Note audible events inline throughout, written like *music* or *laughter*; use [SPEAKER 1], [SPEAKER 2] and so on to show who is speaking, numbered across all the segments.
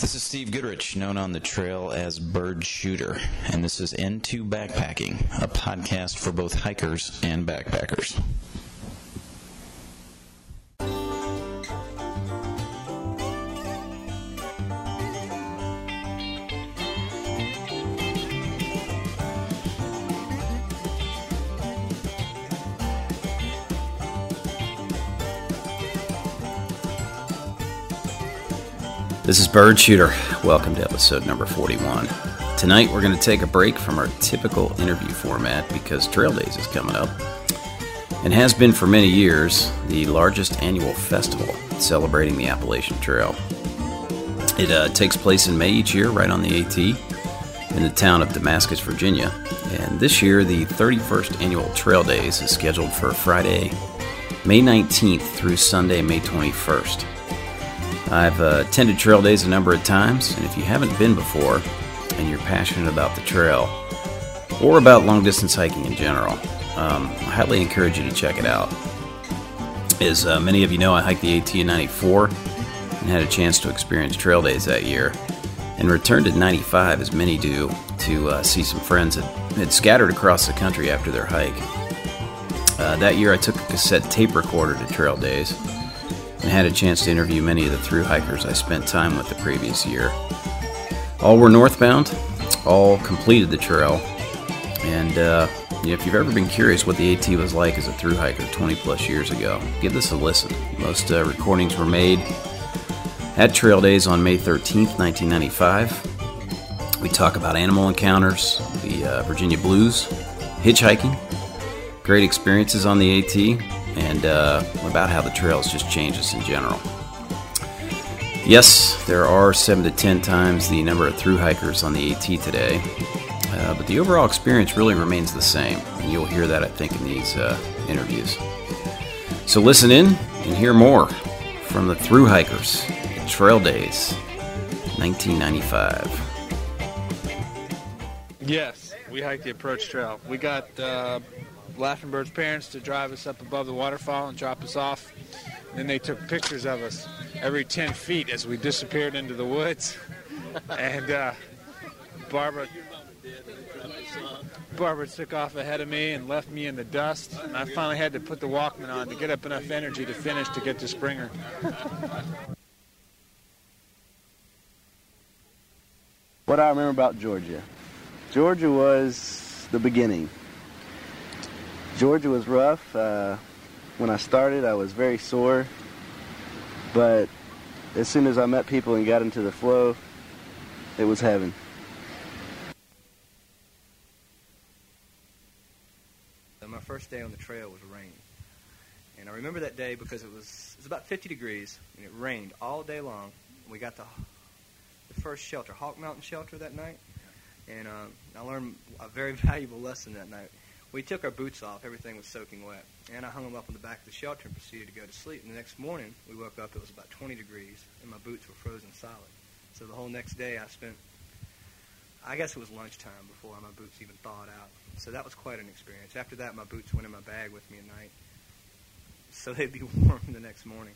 [SPEAKER 1] This is Steve Goodrich, known on the trail as Bird Shooter, and this is N2 Backpacking, a podcast for both hikers and backpackers. This is Bird Shooter. Welcome to episode number 41. Tonight we're going to take a break from our typical interview format because Trail Days is coming up and has been for many years the largest annual festival celebrating the Appalachian Trail. It uh, takes place in May each year, right on the AT, in the town of Damascus, Virginia. And this year, the 31st annual Trail Days is scheduled for Friday, May 19th through Sunday, May 21st. I've uh, attended trail days a number of times, and if you haven't been before and you're passionate about the trail or about long distance hiking in general, um, I highly encourage you to check it out. As uh, many of you know, I hiked the AT in 94 and had a chance to experience trail days that year, and returned in 95, as many do, to uh, see some friends that had scattered across the country after their hike. Uh, that year, I took a cassette tape recorder to trail days and had a chance to interview many of the through hikers I spent time with the previous year. All were northbound, all completed the trail, and uh, you know, if you've ever been curious what the AT was like as a through hiker 20 plus years ago, give this a listen. Most uh, recordings were made at Trail Days on May 13th, 1995. We talk about animal encounters, the uh, Virginia Blues, hitchhiking, great experiences on the AT, and uh, about how the trails just change us in general. Yes, there are 7 to 10 times the number of through hikers on the AT today, uh, but the overall experience really remains the same, and you'll hear that, I think, in these uh, interviews. So listen in and hear more from the through hikers at Trail Days 1995.
[SPEAKER 2] Yes, we hiked the approach trail. We got uh, Laughing Bird's parents to drive us up above the waterfall and drop us off. Then they took pictures of us every 10 feet as we disappeared into the woods. *laughs* and uh, Barbara, Barbara took off ahead of me and left me in the dust. And I finally had to put the Walkman on to get up enough energy to finish to get to Springer.
[SPEAKER 3] What I remember about Georgia. Georgia was the beginning. Georgia was rough. Uh, when I started, I was very sore. But as soon as I met people and got into the flow, it was heaven.
[SPEAKER 4] My first day on the trail was rain. And I remember that day because it was, it was about 50 degrees and it rained all day long. We got the, the first shelter, Hawk Mountain Shelter, that night. And uh, I learned a very *laughs* valuable lesson that night. We took our boots off. Everything was soaking wet. And I hung them up on the back of the shelter and proceeded to go to sleep. And the next morning, we woke up, it was about 20 degrees, and my boots were frozen solid. So the whole next day, I spent, I guess it was lunchtime before my boots even thawed out. So that was quite an experience. After that, my boots went in my bag with me at night. So they'd be *laughs* warm the next morning.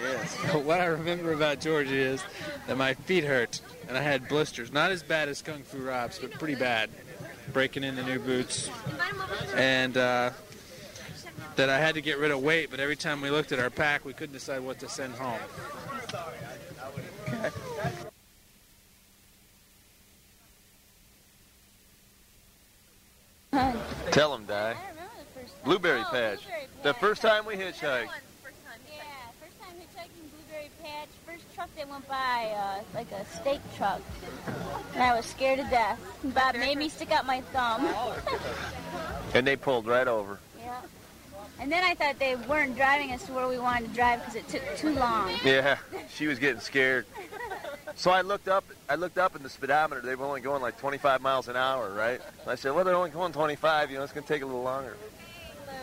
[SPEAKER 2] Yes. *laughs* what I remember about Georgia is that my feet hurt and I had blisters. Not as bad as Kung Fu Rob's, but pretty bad. Breaking in the new boots. And uh, that I had to get rid of weight, but every time we looked at our pack, we couldn't decide what to send home. Okay.
[SPEAKER 5] Tell them, Di. Blueberry
[SPEAKER 6] Oh,
[SPEAKER 5] Patch.
[SPEAKER 6] Blueberry
[SPEAKER 5] The first time we
[SPEAKER 6] That
[SPEAKER 5] hitchhiked.
[SPEAKER 6] one, first time, Yeah, first time hitchhiking Blueberry Patch. That went by, uh, like a steak truck. And I was scared to death. Bob made me stick out my thumb. *laughs*
[SPEAKER 5] And they pulled right over.
[SPEAKER 6] yeah. And then I thought they weren't driving us to where we wanted to drive because it took too long.
[SPEAKER 5] Yeah, *laughs* she was getting scared. So I looked up. I looked up in the speedometer. They were only going like 25 miles an hour, right? And I said, "Well, they're only going 25. You know, it's going to take a little longer."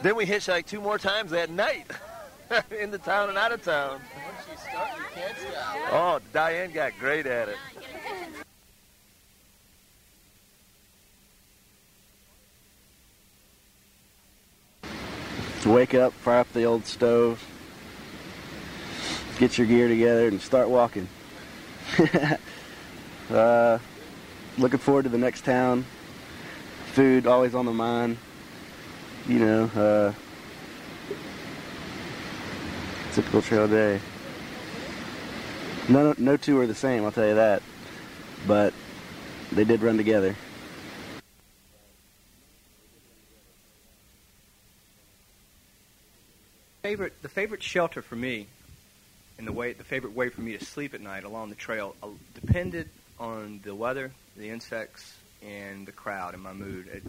[SPEAKER 5] Then we hitchhiked two more times that night, *laughs* in the town and out of town. Oh, Diane got great at it.
[SPEAKER 3] wake up, fire up the old stove, get your gear together, and start walking. *laughs* uh, looking forward to the next town. Food always on the mind. You know, uh, typical trail day. No, no two are the same. I'll tell you that. But they did run together.
[SPEAKER 4] Favorite, the favorite shelter for me, and the way, the favorite way for me to sleep at night along the trail, uh, depended on the weather, the insects, and the crowd and my mood. It,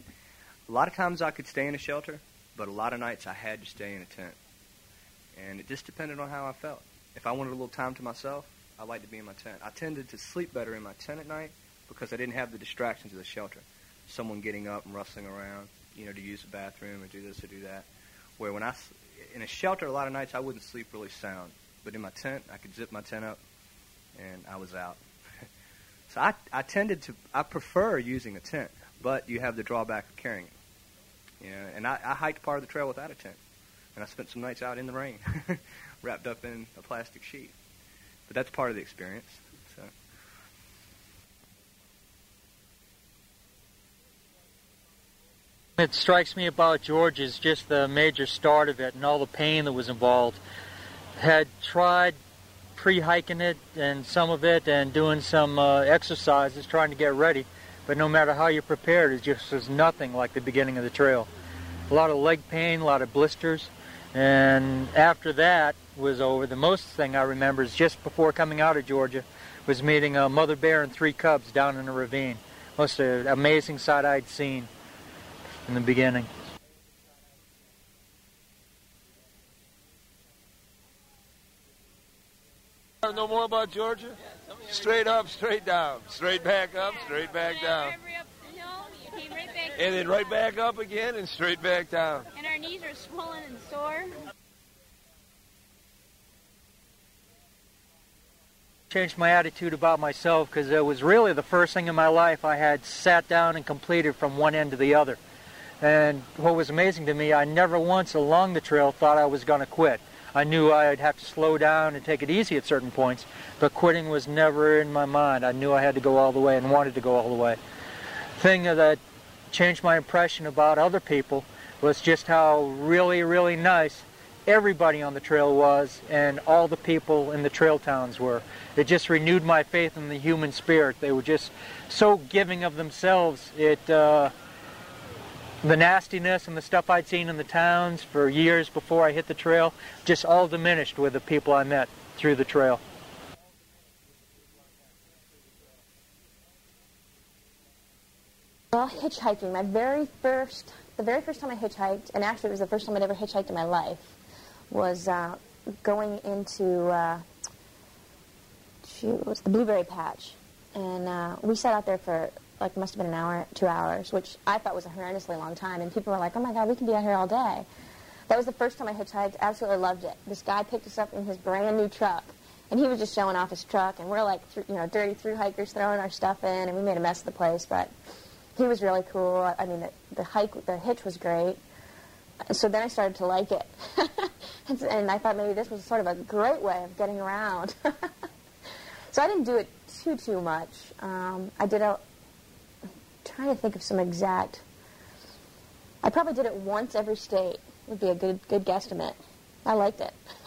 [SPEAKER 4] a lot of times I could stay in a shelter, but a lot of nights I had to stay in a tent, and it just depended on how I felt. If I wanted a little time to myself, I liked to be in my tent. I tended to sleep better in my tent at night because I didn't have the distractions of the shelter. Someone getting up and rustling around, you know, to use the bathroom or do this or do that. Where when I in a shelter, a lot of nights I wouldn't sleep really sound, but in my tent, I could zip my tent up, and I was out. *laughs* so I, I tended to, I prefer using a tent, but you have the drawback of carrying it. You know, and I, I hiked part of the trail without a tent, and I spent some nights out in the rain, *laughs* wrapped up in a plastic sheet. But that's part of the experience. So.
[SPEAKER 7] It strikes me about George is just the major start of it and all the pain that was involved. Had tried pre-hiking it and some of it and doing some uh, exercises trying to get ready, but no matter how you're prepared, it just was nothing like the beginning of the trail. A lot of leg pain, a lot of blisters, and after that was over, the most thing I remember is just before coming out of Georgia was meeting a mother bear and three cubs down in a ravine. Most uh, amazing sight I'd seen in the beginning.
[SPEAKER 5] Know more about Georgia? Straight up, straight down, straight back up, straight back down. And then right back up again and straight back down.
[SPEAKER 6] And our knees are swollen and sore.
[SPEAKER 7] Changed my attitude about myself because it was really the first thing in my life I had sat down and completed from one end to the other. And what was amazing to me, I never once along the trail thought I was going to quit. I knew I'd have to slow down and take it easy at certain points, but quitting was never in my mind. I knew I had to go all the way and wanted to go all the way. Thing that changed my impression about other people was just how really, really nice everybody on the trail was and all the people in the trail towns were. It just renewed my faith in the human spirit. They were just so giving of themselves. It uh, the nastiness and the stuff I'd seen in the towns for years before I hit the trail just all diminished with the people I met through the trail.
[SPEAKER 8] Well, hitchhiking, my very first, the very first time I hitchhiked, and actually it was the first time I'd ever hitchhiked in my life, was uh, going into, uh, shoot, was the Blueberry Patch. And uh, we sat out there for like must have been an hour, two hours, which I thought was a horrendously long time. And people were like, "Oh my God, we can be out here all day." That was the first time I hitchhiked. Absolutely loved it. This guy picked us up in his brand new truck, and he was just showing off his truck. And we're like, you know, dirty through hikers throwing our stuff in, and we made a mess of the place. But he was really cool. I mean, the, the hike, the hitch was great. So then I started to like it, *laughs* and I thought maybe this was sort of a great way of getting around. *laughs* so I didn't do it too too much. Um, I did a trying to think of some exact. I probably did it once every state. Would be a good good guesstimate. I liked it. *laughs*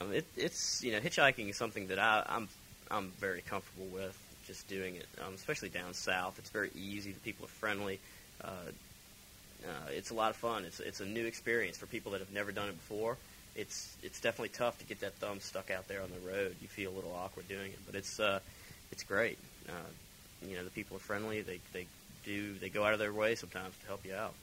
[SPEAKER 9] um, it, it's you know hitchhiking is something that I, I'm I'm very comfortable with just doing it, um, especially down south. It's very easy. The people are friendly. Uh, uh, it's a lot of fun. It's it's a new experience for people that have never done it before it's it's definitely tough to get that thumb stuck out there on the road. You feel a little awkward doing it, but it's uh, it's great. Uh, you know, the people are friendly. They they do they go out of their way sometimes to help you out.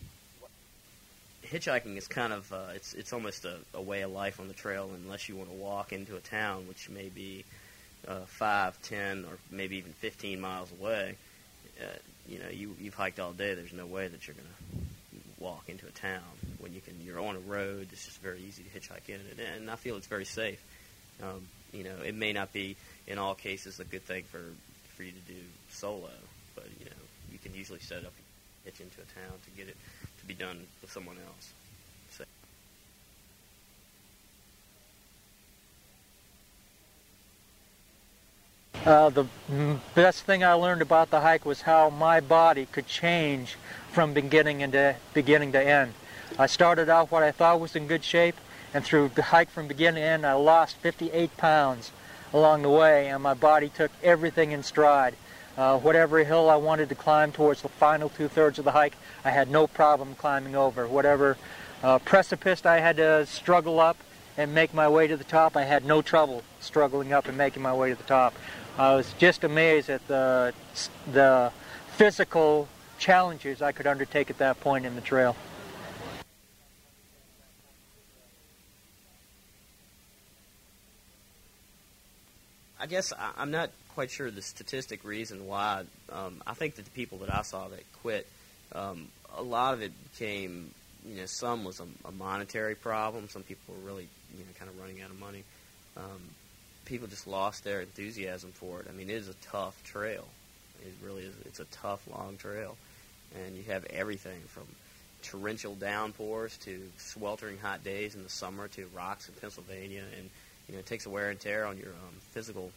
[SPEAKER 9] Hitchhiking is kind of uh, it's it's almost a, a way of life on the trail unless you want to walk into a town, which may be uh, five, ten, or maybe even fifteen miles away. Uh, you know, you you've hiked all day. There's no way that you're gonna walk into a town when you can. You're on a road. It's just very easy to hitchhike in, and, and I feel it's very safe. Um, you know, it may not be in all cases a good thing for for you to do solo, but you know you can usually set up hitch into a town to get it to be done with someone else. So.
[SPEAKER 7] Uh, the best thing I learned about the hike was how my body could change from beginning into beginning to end. I started out what I thought was in good shape, and through the hike from beginning to end, I lost 58 pounds along the way, and my body took everything in stride. Uh, whatever hill I wanted to climb towards the final two-thirds of the hike, I had no problem climbing over. Whatever uh, precipice I had to struggle up and make my way to the top, I had no trouble struggling up and making my way to the top. I was just amazed at the, the physical challenges I could undertake at that point in the trail.
[SPEAKER 9] I guess I'm not quite sure the statistic reason why. Um, I think that the people that I saw that quit, um, a lot of it became, you know, some was a, a monetary problem. Some people were really, you know, kind of running out of money. Um, people just lost their enthusiasm for it. I mean, it is a tough trail. It really is. It's a tough, long trail, and you have everything from torrential downpours to sweltering hot days in the summer to rocks in Pennsylvania, and you know, it takes a wear and tear on your um, physical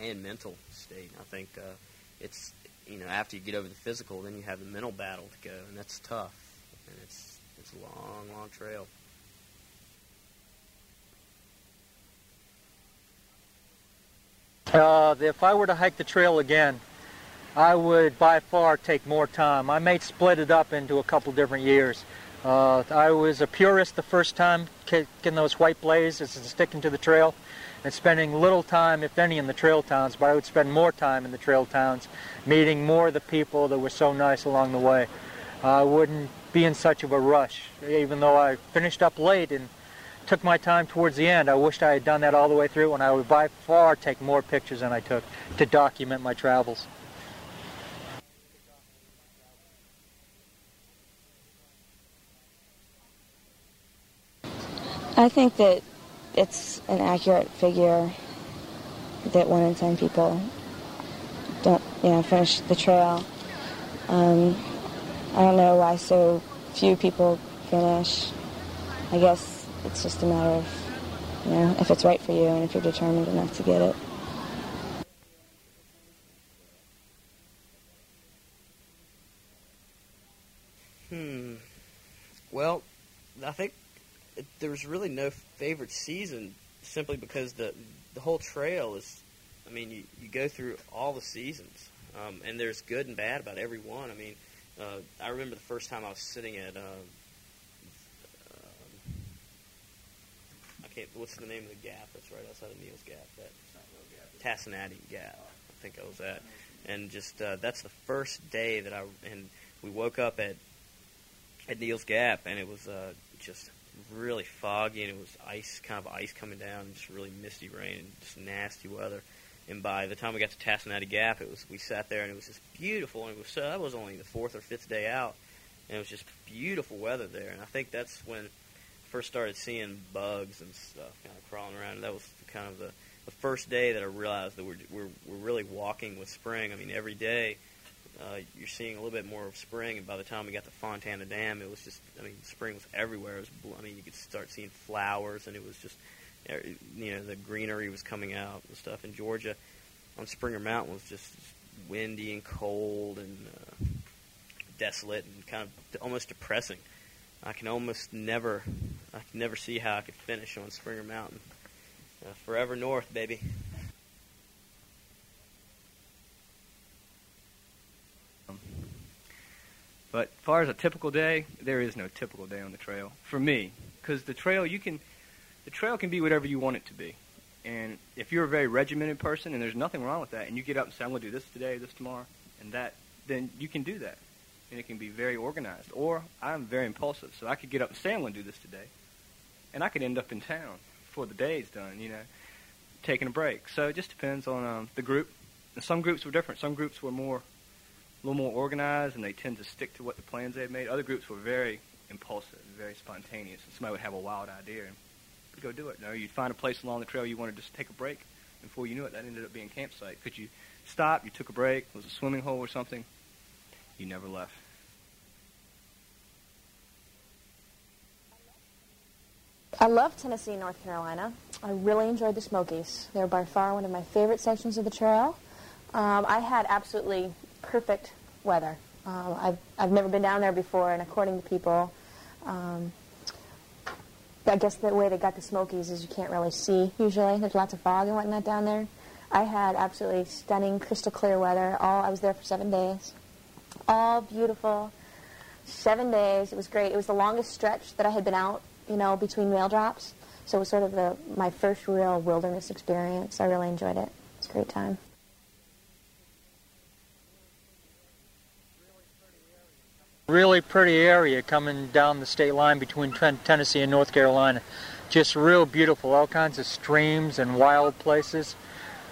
[SPEAKER 9] and mental state. I think uh, it's you know after you get over the physical, then you have the mental battle to go, and that's tough, and it's it's a long, long trail.
[SPEAKER 7] Uh, if I were to hike the trail again, I would by far take more time. I may split it up into a couple different years. Uh, I was a purist the first time, kicking those white blazes and sticking to the trail and spending little time, if any, in the trail towns, but I would spend more time in the trail towns, meeting more of the people that were so nice along the way. I wouldn't be in such of a rush, even though I finished up late and took my time towards the end. I wished I had done that all the way through, and I would by far take more pictures than I took to document my travels.
[SPEAKER 8] I think that it's an accurate figure that one in ten people don't, you know, finish the trail. Um, I don't know why so few people finish. I guess it's just a matter of, you know, if it's right for you and if you're determined enough to get it.
[SPEAKER 9] Hmm. Well, I think there's really no favorite season simply because the the whole trail is. I mean, you, you go through all the seasons, um, and there's good and bad about every one. I mean, uh, I remember the first time I was sitting at. Uh, um, I can't. What's the name of the gap that's right outside of Neel's Gap? That Tesnatee Gap. I think I was at, and just uh, that's the first day that I and we woke up at at Neel's Gap, and it was uh, just really foggy, and it was ice, kind of ice coming down, and just really misty rain, and just nasty weather. And by the time we got to Tesnatee Gap, it was we sat there, and it was just beautiful. And it was so that was only the fourth or fifth day out, and it was just beautiful weather there. And I think that's when first started seeing bugs and stuff kind of crawling around. That was kind of the, the first day that I realized that we're, we're we're really walking with spring. I mean, every day uh, you're seeing a little bit more of spring. And by the time we got to Fontana Dam, it was just, I mean, spring was everywhere. It was, I mean, you could start seeing flowers, and it was just, er, you know, the greenery was coming out and stuff. In Georgia, on Springer Mountain was just windy and cold and uh, desolate and kind of almost depressing. I can almost never, I can never see how I could finish on Springer Mountain. Uh, forever north, baby.
[SPEAKER 4] But as far as a typical day, there is no typical day on the trail for me, because the trail you can, the trail can be whatever you want it to be. And if you're a very regimented person, and there's nothing wrong with that, and you get up and say, I'm going to do this today, this tomorrow, and that, then you can do that. And it can be very organized. Or I'm very impulsive, so I could get up and say, I'm going to do this today. And I could end up in town before the day's done, you know, taking a break. So it just depends on um, the group. And some groups were different. Some groups were more a little more organized and they tend to stick to what the plans they've made. Other groups were very impulsive, very spontaneous. And somebody would have a wild idea and go do it. Know, you'd find a place along the trail you wanted to just take a break. And before you knew it, that ended up being a campsite Could you stop? you took a break, it was a swimming hole or something, you never left.
[SPEAKER 8] I love Tennessee and North Carolina. I really enjoyed the Smokies. They're by far one of my favorite sections of the trail. Um, I had absolutely perfect weather. Um, I've, I've never been down there before, and according to people, um, I guess the way they got the Smokies is you can't really see usually. There's lots of fog and whatnot down there. I had absolutely stunning, crystal clear weather. All I was there for seven days. All beautiful. Seven days. It was great. It was the longest stretch that I had been out, you know, between rail drops. So it was sort of the, my first real wilderness experience. I really enjoyed it. It was a great time.
[SPEAKER 7] Really pretty area coming down the state line between Tennessee and North Carolina. Just real beautiful, all kinds of streams and wild places.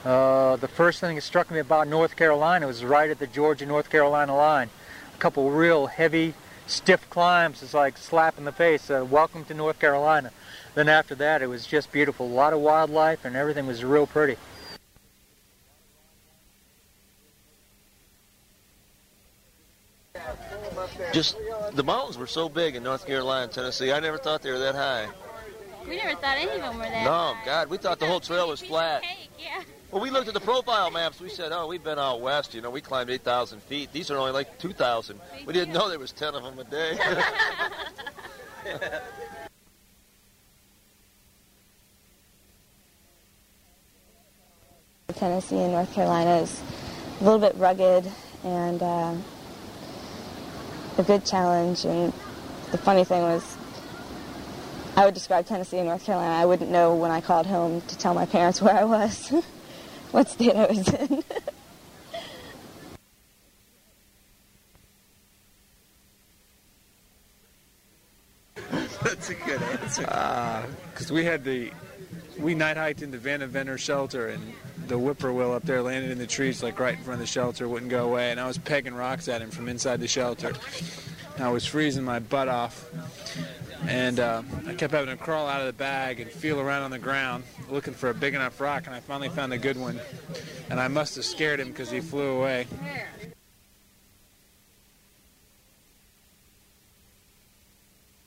[SPEAKER 7] Uh, the first thing that struck me about North Carolina was right at the Georgia-North Carolina line. A couple real heavy, stiff climbs. It's like slap in the face. Uh, welcome to North Carolina. Then after that, it was just beautiful. A lot of wildlife and everything was real pretty.
[SPEAKER 5] Just the mountains were so big in North Carolina Tennessee. I never thought they were that high.
[SPEAKER 6] We never thought any of them were that
[SPEAKER 5] No,
[SPEAKER 6] high.
[SPEAKER 5] God, we thought the whole trail was flat.
[SPEAKER 6] Cake, yeah.
[SPEAKER 5] Well, we looked at the profile maps. We said, "Oh, we've been out west. You know, we climbed 8,000 feet. These are only like 2,000. We didn't know there was 10 of them a day." *laughs*
[SPEAKER 10] Tennessee and North Carolina is a little bit rugged and uh, a good challenge. And the funny thing was, I would describe Tennessee and North Carolina. I wouldn't know when I called home to tell my parents where I was, *laughs* what state I was in.
[SPEAKER 2] That's a good answer. Uh, because we had the, we night hiked in the Vandeventer shelter, and the whippoorwill up there landed in the trees like right in front of the shelter, wouldn't go away, and I was pegging rocks at him from inside the shelter. I was freezing my butt off, and uh, I kept having to crawl out of the bag and feel around on the ground looking for a big enough rock, and I finally found a good one, and I must have scared him because he flew away.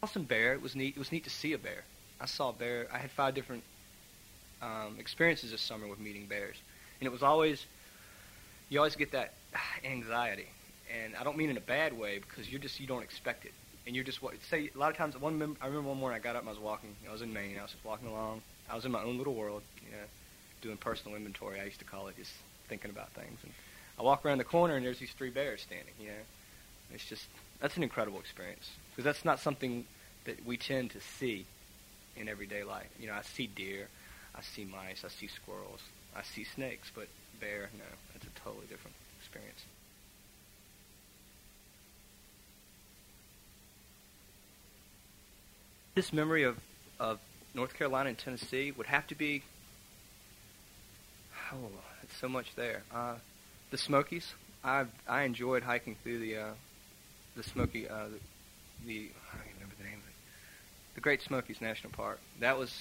[SPEAKER 4] saw some bear. It was neat. It was neat to see a bear. I saw a bear. I had five different um, experiences this summer with meeting bears, and it was always you always get that *sighs* anxiety, and I don't mean in a bad way because you're just you don't expect it, and you're just say a lot of times. One mem- I remember one morning I got up and I was walking. I was in Maine. I was just walking along. I was in my own little world, you know, doing personal inventory. I used to call it just thinking about things. And I walk around the corner and there's these three bears standing. You know, it's just that's an incredible experience because that's not something that we tend to see in everyday life. You know, I see deer, I see mice, I see squirrels, I see snakes, but bear, no, that's a totally different experience. This memory of, of North Carolina and Tennessee would have to be, oh, it's so much there. Uh, the Smokies. I I enjoyed hiking through the uh, the Smoky uh, the, the I don't remember the name of it. The Great Smokies National Park. That was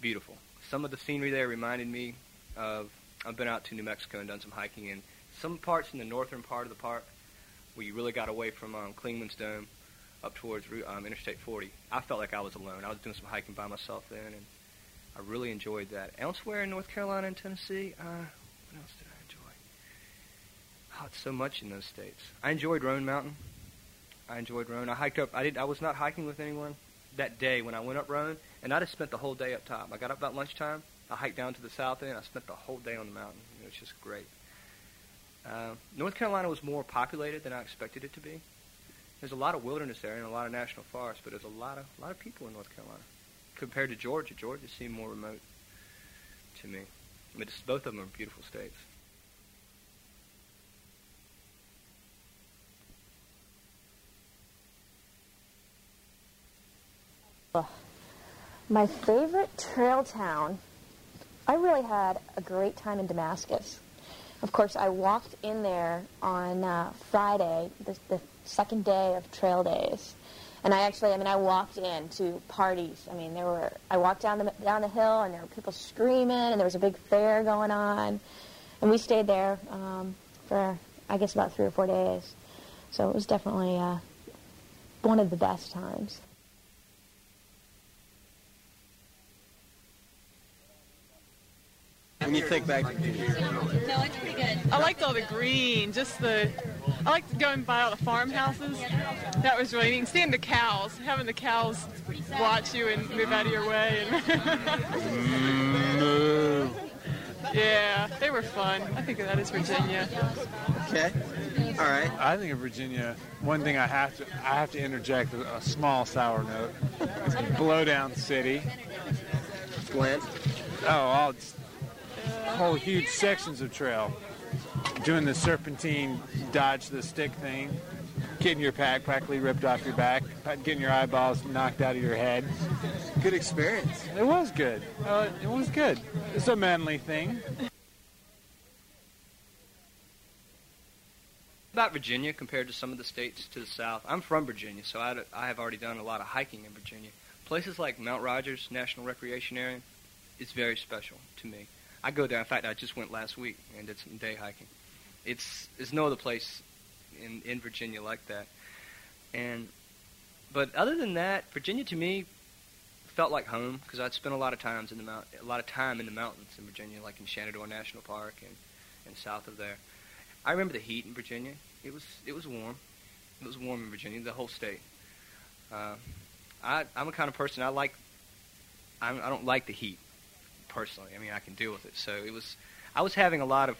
[SPEAKER 4] beautiful. Some of the scenery there reminded me of I've been out to New Mexico and done some hiking in some parts in the northern part of the park where you really got away from um, Clingmans Dome up towards um, Interstate 40. I felt like I was alone. I was doing some hiking by myself then, and I really enjoyed that. Elsewhere in North Carolina and Tennessee, uh, what else did I enjoy? Oh, it's so much in those states. I enjoyed Roan Mountain. I enjoyed Roan. I hiked up. I did. I was not hiking with anyone that day when I went up Roan, and I just spent the whole day up top. I got up about lunchtime. I hiked down to the south end. I spent the whole day on the mountain. It was just great. Uh, North Carolina was more populated than I expected it to be. There's a lot of wilderness there and a lot of national forests, but there's a lot of a lot of people in North Carolina compared to Georgia. Georgia seemed more remote to me. But both of them are beautiful states.
[SPEAKER 8] My favorite trail town, I really had a great time in Damascus. Of course, I walked in there on uh, Friday, the, the second day of trail days. And I actually, I mean, I walked in to parties. I mean, there were, I walked down the, down the hill and there were people screaming and there was a big fair going on. and we stayed there um, for I guess about three or four days. So it was definitely uh, one of the best times.
[SPEAKER 3] When you think back to
[SPEAKER 6] No, it's pretty good.
[SPEAKER 11] I liked all the green, just the. I liked going by all the farmhouses. That was really neat. Seeing the cows, having the cows watch you and move out of your way. And *laughs* mm-hmm. yeah, they were fun. I think that is Virginia.
[SPEAKER 3] Okay. All right.
[SPEAKER 2] I think of Virginia. One thing I have to I have to interject a, a small sour note. It's a blowdown city.
[SPEAKER 3] Glenn.
[SPEAKER 2] Oh, all whole huge sections of trail. Doing the serpentine dodge the stick thing, getting your pack practically ripped off your back, getting your eyeballs knocked out of your head.
[SPEAKER 3] Good experience.
[SPEAKER 2] It was good. Uh, it was good. It's a manly thing.
[SPEAKER 4] About Virginia compared to some of the states to the south. I'm from Virginia, so I, I have already done a lot of hiking in Virginia. Places like Mount Rogers National Recreation Area is very special to me. I go there. In fact, I just went last week and did some day hiking. It's there's no other place in in Virginia like that. And but other than that, Virginia to me felt like home because I'd spent a lot of times in the mount a lot of time in the mountains in Virginia, like in Shenandoah National Park and and south of there. I remember the heat in Virginia. It was it was warm. It was warm in Virginia, the whole state. Uh, I I'm a kind of person I like. I'm, I don't like the heat personally. I mean, I can deal with it. So it was, I was having a lot of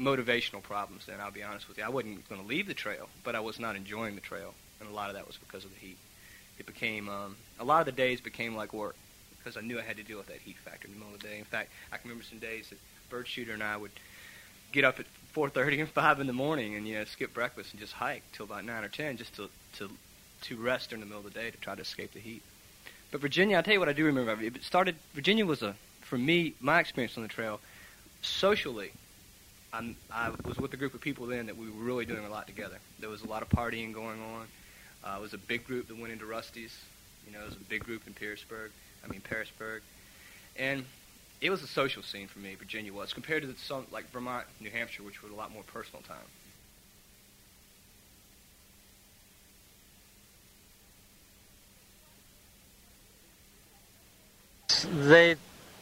[SPEAKER 4] motivational problems then, I'll be honest with you. I wasn't going to leave the trail, but I was not enjoying the trail, and a lot of that was because of the heat. It became, um, a lot of the days became like work because I knew I had to deal with that heat factor in the middle of the day. In fact, I can remember some days that Bird Shooter and I would get up at 4.30 and 5 in the morning and, you know, skip breakfast and just hike till about 9 or 10 just to, to, to rest in the middle of the day to try to escape the heat. But Virginia, I'll tell you what I do remember. It started, Virginia was a, for me, my experience on the trail, socially, I'm, I was with a group of people then that we were really doing a lot together. There was a lot of partying going on. Uh, it was a big group that went into Rusty's. You know, it was a big group in Pearisburg. I mean, Pearisburg. And it was a social scene for me, Virginia was, compared to some, like Vermont, New Hampshire, which were a lot more personal time.
[SPEAKER 7] They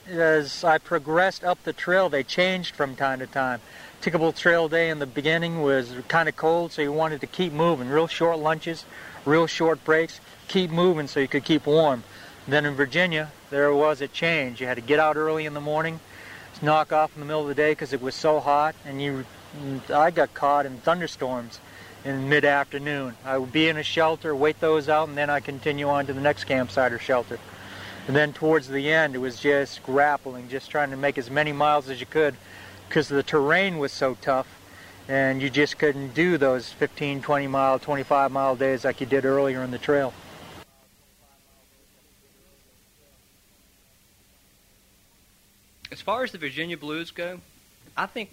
[SPEAKER 7] as I progressed up the trail, they changed from time to time. Typical trail day in the beginning was kind of cold, so you wanted to keep moving. Real short lunches, real short breaks, keep moving so you could keep warm. Then in Virginia, there was a change. You had to get out early in the morning, knock off in the middle of the day because it was so hot, and you, I got caught in thunderstorms in mid-afternoon. I would be in a shelter, wait those out, and then I continue on to the next campsite or shelter. And then towards the end, it was just grappling, just trying to make as many miles as you could because the terrain was so tough and you just couldn't do those 15, 20 mile, 25 mile days like you did earlier in the trail.
[SPEAKER 4] As far as the Virginia blues go, I think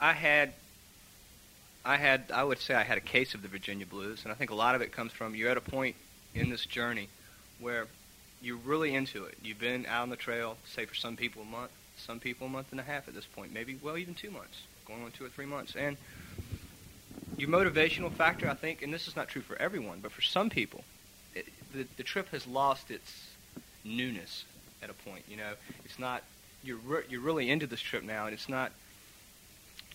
[SPEAKER 4] I had I had I would say I had a case of the Virginia blues and I think a lot of it comes from you're at a point in this journey where you're really into it. You've been out on the trail, say for some people a month, some people a month and a half at this point, maybe well even two months, going on two or three months, and your motivational factor, I think, and this is not true for everyone, but for some people, it, the the trip has lost its newness at a point. You know, it's not you're re- you're really into this trip now, and it's not.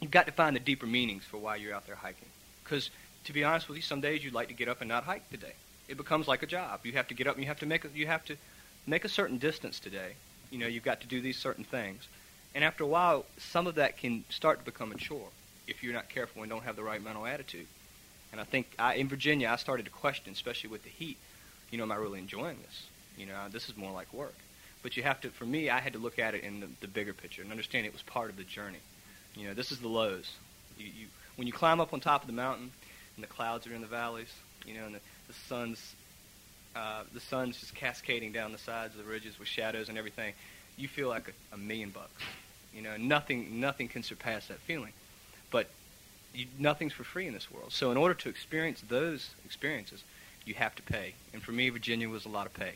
[SPEAKER 4] You've got to find the deeper meanings for why you're out there hiking. Because to be honest with you, some days you'd like to get up and not hike today it becomes like a job. You have to get up and you have to make a, you have to make a certain distance today. You know, you've got to do these certain things. And after a while, some of that can start to become a chore if you're not careful and don't have the right mental attitude. And I think I, in Virginia, I started to question, especially with the heat, you know, am I really enjoying this? You know, this is more like work. But you have to, for me, I had to look at it in the, the bigger picture and understand it was part of the journey. You know, this is the lows. You, you, when you climb up on top of the mountain and the clouds are in the valleys, you know, and the, the sun's uh, the sun's just cascading down the sides of the ridges with shadows and everything, you feel like a, a million bucks. You know, nothing nothing can surpass that feeling. But you, nothing's for free in this world. So in order to experience those experiences, you have to pay. And for me, Virginia was a lot of pay.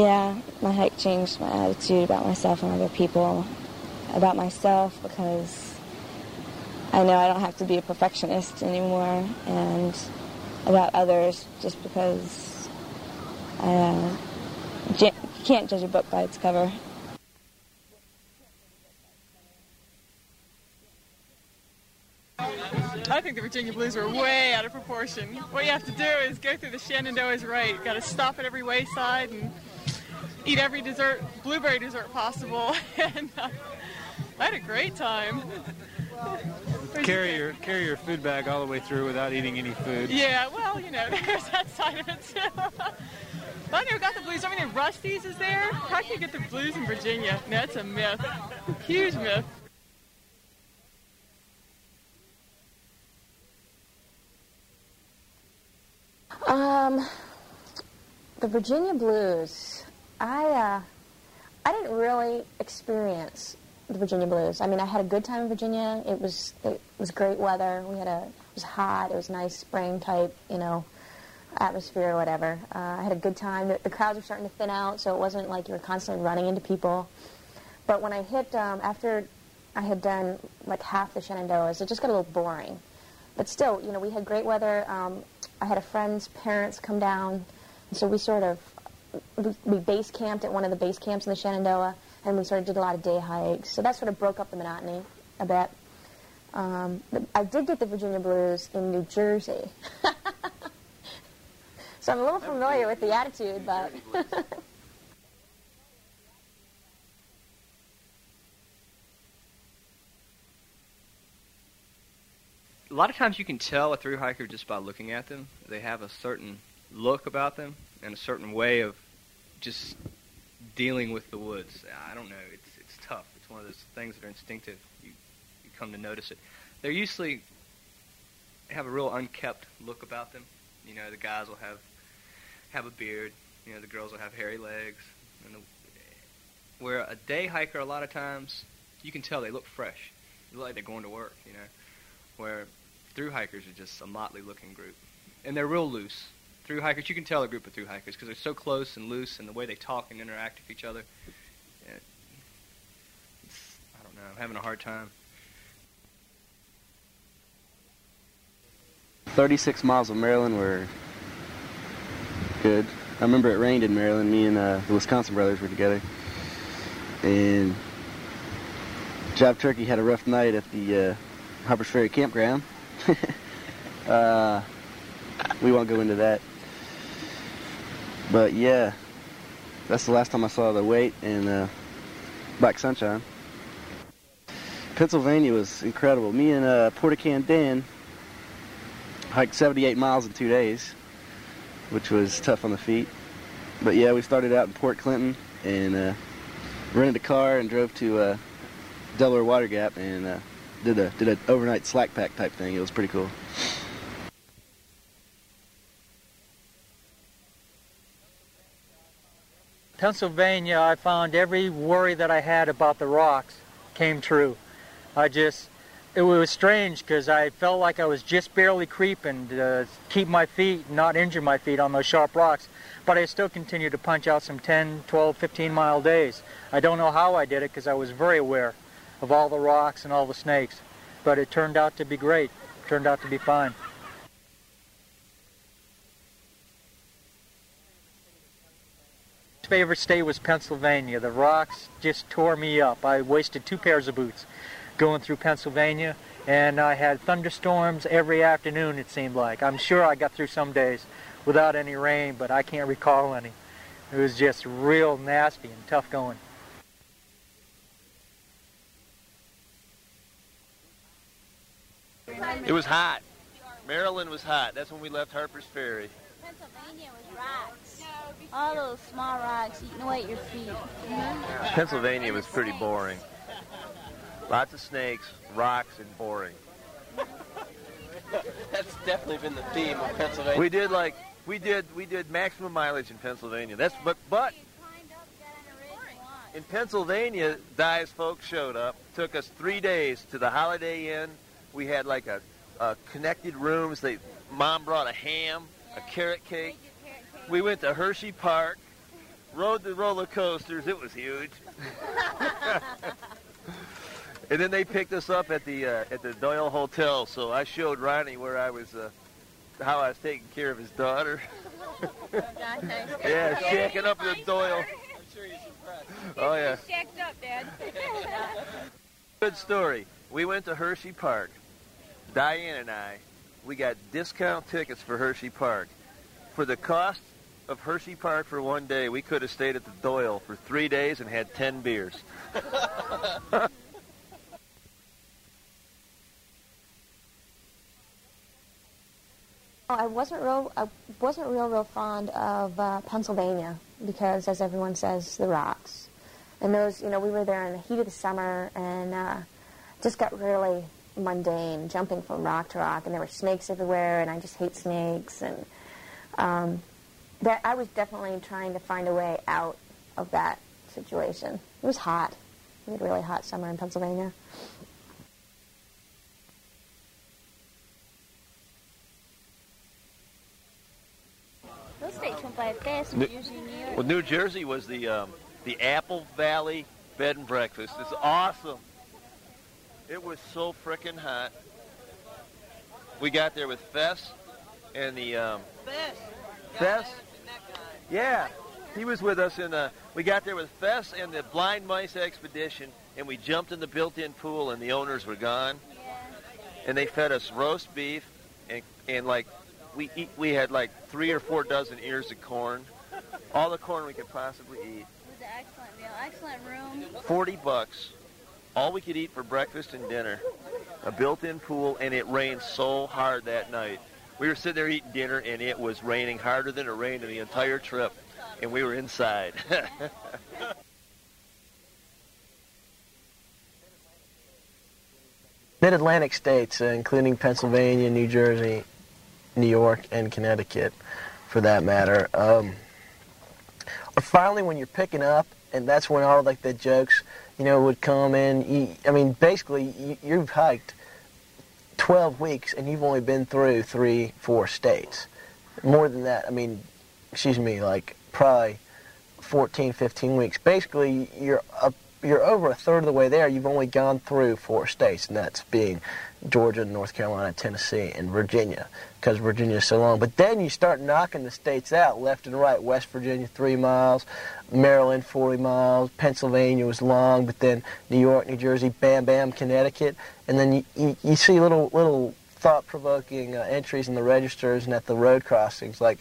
[SPEAKER 10] Yeah, my hike changed my attitude about myself and other people. About myself because I know I don't have to be a perfectionist anymore, and about others just because I uh, j- can't judge a book by its cover.
[SPEAKER 11] I think the Virginia Blues are way out of proportion. What you have to do is go through the Shenandoah's right. Got to stop at every wayside and eat every dessert, blueberry dessert possible. *laughs* and uh, I had a great time. *laughs*
[SPEAKER 2] Carry your carry your food bag all the way through without eating any food.
[SPEAKER 11] Yeah, well, you know, *laughs* there's that side of it too. I never got the blues. I mean, Rusty's is there. How can you get the blues in Virginia? No, that's a myth. Huge myth.
[SPEAKER 8] Um, the Virginia blues. I uh, I didn't really experience the Virginia blues. I mean, I had a good time in Virginia. It was it was great weather. We had a it was hot. It was nice spring type, you know, atmosphere or whatever. Uh, I had a good time. The, the crowds were starting to thin out, so it wasn't like you were constantly running into people. But when I hit um, after I had done like half the Shenandoahs, it just got a little boring. But still, you know, we had great weather. Um, I had a friend's parents come down, and so we sort of we, we base camped at one of the base camps in the Shenandoah, and we sort of did a lot of day hikes. So that sort of broke up the monotony a bit. Um, I did get the Virginia blues in New Jersey, *laughs* so I'm a little familiar with the attitude, but. *laughs*
[SPEAKER 4] a lot of times you can tell a through hiker just by looking at them. They have a certain look about them and a certain way of just dealing with the woods. I don't know. It's it's tough. It's one of those things that are instinctive. You you come to notice it. They're usually have a real unkept look about them. You know, the guys will have have a beard. You know, the girls will have hairy legs. And the, where a day hiker, a lot of times, you can tell they look fresh. They look like they're going to work. You know, where through hikers are just a motley looking group, and they're real loose. Through hikers, you can tell a group of through hikers because they're so close and loose, and the way they talk and interact with each other. It's, I don't know. I'm having a hard time.
[SPEAKER 3] 36 miles of Maryland were good. I remember it rained in Maryland. Me and uh, the Wisconsin brothers were together, and Job Turkey had a rough night at the uh, Harper's Ferry campground. *laughs* uh, we won't go into that. But yeah, that's the last time I saw the weight in uh, Black Sunshine. Pennsylvania was incredible. Me and uh, Portacan Dan hiked 78 miles in two days, which was tough on the feet. But yeah, we started out in Port Clinton and uh, rented a car and drove to uh, Delaware Water Gap and uh, did a did an overnight slack pack type thing. It was pretty cool.
[SPEAKER 7] Pennsylvania, I found every worry that I had about the rocks came true. I just, it was strange because I felt like I was just barely creeping to keep my feet, not injure my feet on those sharp rocks. But I still continued to punch out some 10, 12, 15 mile days. I don't know how I did it because I was very aware of all the rocks and all the snakes. But it turned out to be great. It turned out to be fine. Favorite state was Pennsylvania. The rocks just tore me up. I wasted two pairs of boots going through Pennsylvania, and I had thunderstorms every afternoon, it seemed like. I'm sure I got through some days without any rain, but I can't recall any. It was just real nasty and tough going.
[SPEAKER 5] It was hot. Maryland was hot. That's when we left Harper's Ferry.
[SPEAKER 6] Pennsylvania was rocks. All those small rocks eating away at your feet. Mm-hmm.
[SPEAKER 5] Pennsylvania was pretty boring. Lots of snakes, rocks, and boring. *laughs*
[SPEAKER 12] That's definitely been the theme of Pennsylvania.
[SPEAKER 5] We did like we did we did maximum mileage in Pennsylvania. That's but but in Pennsylvania, Di's folks showed up. Took us three days to the Holiday Inn. We had like a, a connected rooms. They mom brought a ham, a carrot cake. We went to Hershey Park. rode the roller coasters. It was huge. and then they picked us up at the uh, at the Doyle Hotel. So I showed Ronnie where I was, uh, how I was taking care of his daughter. yeah, shacking up the Doyle. Oh yeah.
[SPEAKER 6] Shacked up, Dad. *laughs*
[SPEAKER 5] Good story. We went to Hershey Park. Diane and I, we got discount tickets for Hershey Park. For the cost of Hershey Park for one day, we could have stayed at the Doyle for three days and had ten beers. *laughs*
[SPEAKER 8] I wasn't real. I wasn't real, real fond of uh, Pennsylvania because, as everyone says, the rocks. And those, you know, we were there in the heat of the summer and uh, just got really mundane, jumping from rock to rock, and there were snakes everywhere, and I just hate snakes. And um, that I was definitely trying to find a way out of that situation. It was hot. We had a really hot summer in Pennsylvania.
[SPEAKER 6] Those states went by fast.
[SPEAKER 5] New-
[SPEAKER 6] New Jersey,
[SPEAKER 5] Well, New Jersey was the um, the Apple Valley Bed and Breakfast. It's awesome. It was so frickin' hot. We got there with Fess and the um, Fess. Yeah, he was with us in the. We got there with Fess and the Blind Mice Expedition, and we jumped in the built-in pool, and the owners were gone. And they fed us roast beef, and and like we eat, we had like three or four dozen ears of corn, all the corn we could possibly eat.
[SPEAKER 6] It was an excellent meal. Excellent room.
[SPEAKER 5] 40 bucks. All we could eat for breakfast and dinner. A built-in pool, and it rained so hard that night. We were sitting there eating dinner, and it was raining harder than it rained in the entire trip, and we were inside. *laughs*
[SPEAKER 13] Mid-Atlantic states, uh, including Pennsylvania, New Jersey, New York, and Connecticut, for that matter, um, are finally when you're picking up, and that's when all like the jokes, you know, would come in. You, I mean, basically, you, you've hiked 12 weeks, and you've only been through three, four states. More than that, I mean, excuse me, like probably 14, 15 weeks. Basically, you're up, you're over a third of the way there. You've only gone through four states, and that's being Georgia, North Carolina, Tennessee, and Virginia, because Virginia is so long. But then you start knocking the states out left and right. West Virginia, three miles. Maryland, 40 miles. Pennsylvania was long, but then New York, New Jersey, bam, bam, Connecticut. And then you, you, you see little, little thought-provoking uh, entries in the registers and at the road crossings, like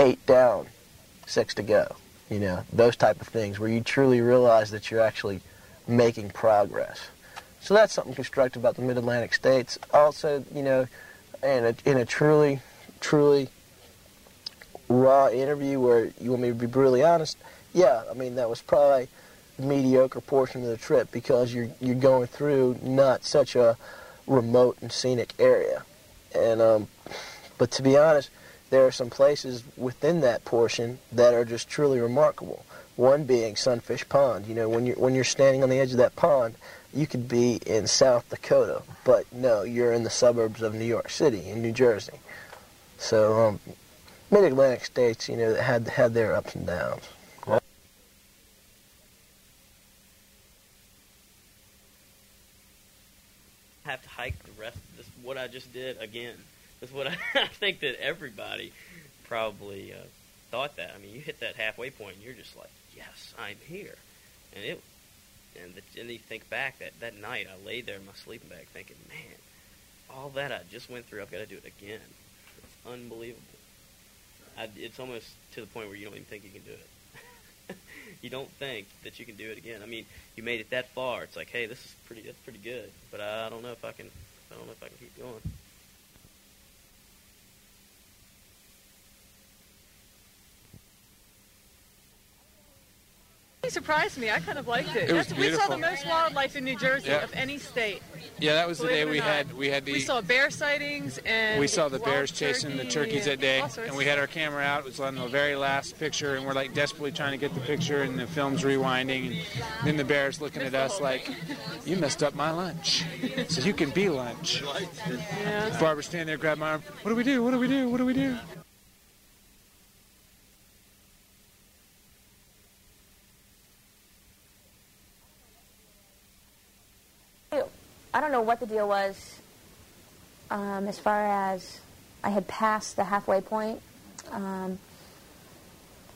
[SPEAKER 13] eight down, six to go. You know, those type of things where you truly realize that you're actually making progress. So that's something constructive about the Mid-Atlantic states. Also, you know, in a, in a truly, truly raw interview where you want me to be brutally honest, yeah, I mean, that was probably a mediocre portion of the trip because you're, you're going through not such a remote and scenic area. And, um, but to be honest, there are some places within that portion that are just truly remarkable. One being Sunfish Pond. You know, when you're when you're standing on the edge of that pond, you could be in South Dakota, but no, you're in the suburbs of New York City in New Jersey. So, um, Mid-Atlantic states, you know, had had their ups and downs.
[SPEAKER 9] have to hike the rest of this what I just did again. That's what I, *laughs* I think that everybody probably uh, thought that. I mean, you hit that halfway point, and you're just like, "Yes, I'm here," and it. And, the, and you think back that that night, I laid there in my sleeping bag, thinking, "Man, all that I just went through, I've got to do it again." It's unbelievable. I, it's almost to the point where you don't even think you can do it. *laughs* you don't think that you can do it again. I mean, you made it that far. It's like, hey, this is pretty. That's pretty good. But I, don't know if I can. I don't know if I can keep going.
[SPEAKER 11] Surprised me. I kind of liked it.
[SPEAKER 2] It was
[SPEAKER 11] we saw the most wildlife in New Jersey
[SPEAKER 2] Yeah.
[SPEAKER 11] of any state.
[SPEAKER 2] Yeah, that was the day we had we had the
[SPEAKER 11] We saw bear sightings and
[SPEAKER 2] we saw the bears chasing the turkeys that day, and we had our camera out. It was on the very last picture, and we're like desperately trying to get the picture, and the film's rewinding, and then the bears looking at us like, "You messed up my lunch." So you can be lunch.
[SPEAKER 11] Yeah.
[SPEAKER 2] Barbara standing there, grabbed my arm. What do we do? What do we do? What do we do?
[SPEAKER 8] I don't know what the deal was um, as far as I had passed the halfway point. Um,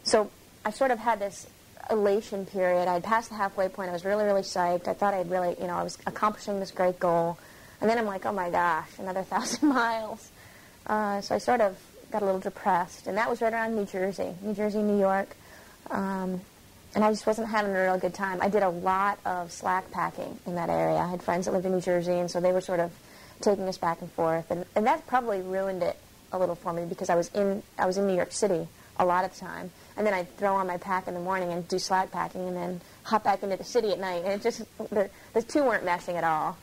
[SPEAKER 8] so I sort of had this elation period. I had passed the halfway point. I was really, really psyched. I thought I'd really, you know, I was accomplishing this great goal. And then I'm like, oh my gosh, another *laughs* thousand miles. Uh, so I sort of got a little depressed. And that was right around New Jersey, New Jersey, New York. Um, and I just wasn't having a real good time. I did a lot of slack packing in that area. I had friends that lived in New Jersey, and so they were sort of taking us back and forth. And, and that probably ruined it a little for me because I was in I was in New York City a lot of the time, and then I'd throw on my pack in the morning and do slack packing, and then hop back into the city at night, and it just the the two weren't meshing at all.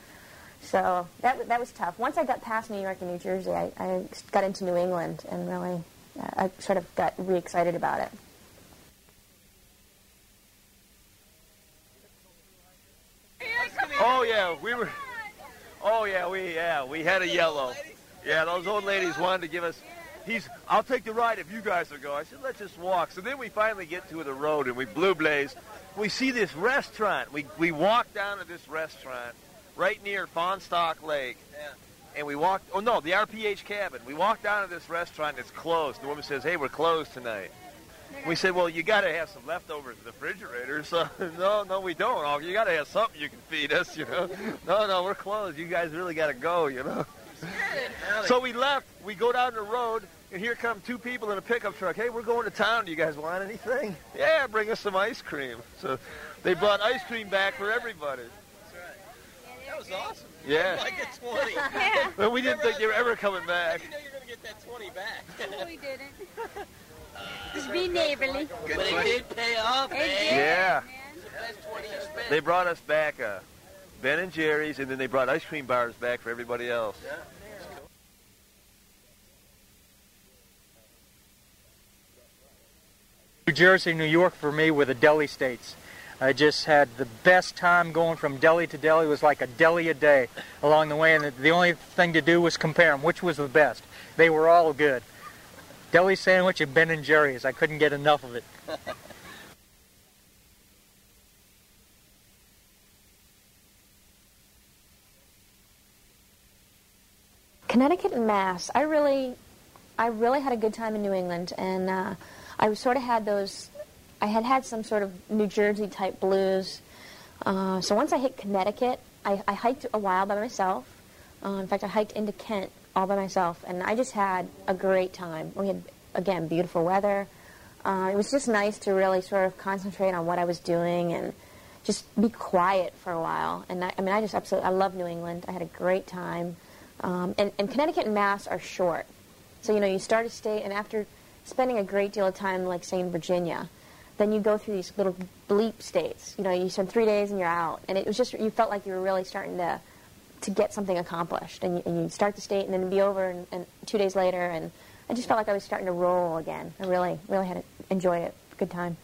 [SPEAKER 8] So that that was tough. Once I got past New York and New Jersey, I, I got into New England and really uh, I sort of got re-excited about it.
[SPEAKER 5] Oh yeah, we were. Oh yeah, we yeah we had a yellow. Yeah, those old ladies wanted to give us. He's. I'll take the ride if you guys will go. I said let's just walk. So then we finally get to the road and we blue blaze. We see this restaurant. We we walk down to this restaurant right near Fahnestock Lake. And we walked. Oh no, the RPH cabin. We walked down to this restaurant. and It's closed. The woman says, "Hey, we're closed tonight." We said, well, you got to have some leftovers in the refrigerator. *laughs* So, no, no, we don't. Oh, you got to have something you can feed us, you know. *laughs* No, no, we're closed. You guys really got to go, you know. So we left. We go down the road, and here come two people in a pickup truck. Hey, we're going to town. Do you guys want anything? *laughs* Yeah, bring us some ice cream. So they brought ice cream back for everybody. That's right.
[SPEAKER 12] That was awesome.
[SPEAKER 5] Yeah.
[SPEAKER 12] Like a 20.
[SPEAKER 5] Yeah. Well, we didn't think you were ever coming back.
[SPEAKER 12] You know you're going to get that 20 back.
[SPEAKER 6] No, we didn't. Just be neighborly.
[SPEAKER 12] But it did pay off, man.
[SPEAKER 5] Yeah.
[SPEAKER 12] That's 20 you spent.
[SPEAKER 5] They brought us back uh, Ben and Jerry's, and then they brought ice cream bars back for everybody else.
[SPEAKER 7] New Jersey, New York for me were the deli states. I just had the best time going from deli to deli. It was like a deli a day along the way, and the only thing to do was compare them. Which was the best? They were all good. Deli sandwich and Ben and Jerry's. I couldn't get enough of it. *laughs*
[SPEAKER 8] Connecticut and Mass. I really, I really had a good time in New England, and uh, I sort of had those. I had had some sort of New Jersey type blues. Uh, so once I hit Connecticut, I, I hiked a while by myself. Uh, in fact, I hiked into Kent all by myself, and I just had a great time. We had again beautiful weather. Uh, it was just nice to really sort of concentrate on what I was doing and just be quiet for a while. And I, I mean, I just absolutely I love New England. I had a great time. Um, and, and Connecticut and Mass are short. So, you know, you start a state, and after spending a great deal of time, like, say, in Virginia, then you go through these little bleep states. You know, you spend three days and you're out. And it was just, you felt like you were really starting to, to get something accomplished. And you, and you start the state and then it'd be over and, and two days later. And I just felt like I was starting to roll again. I really, really had enjoyed it. Good time.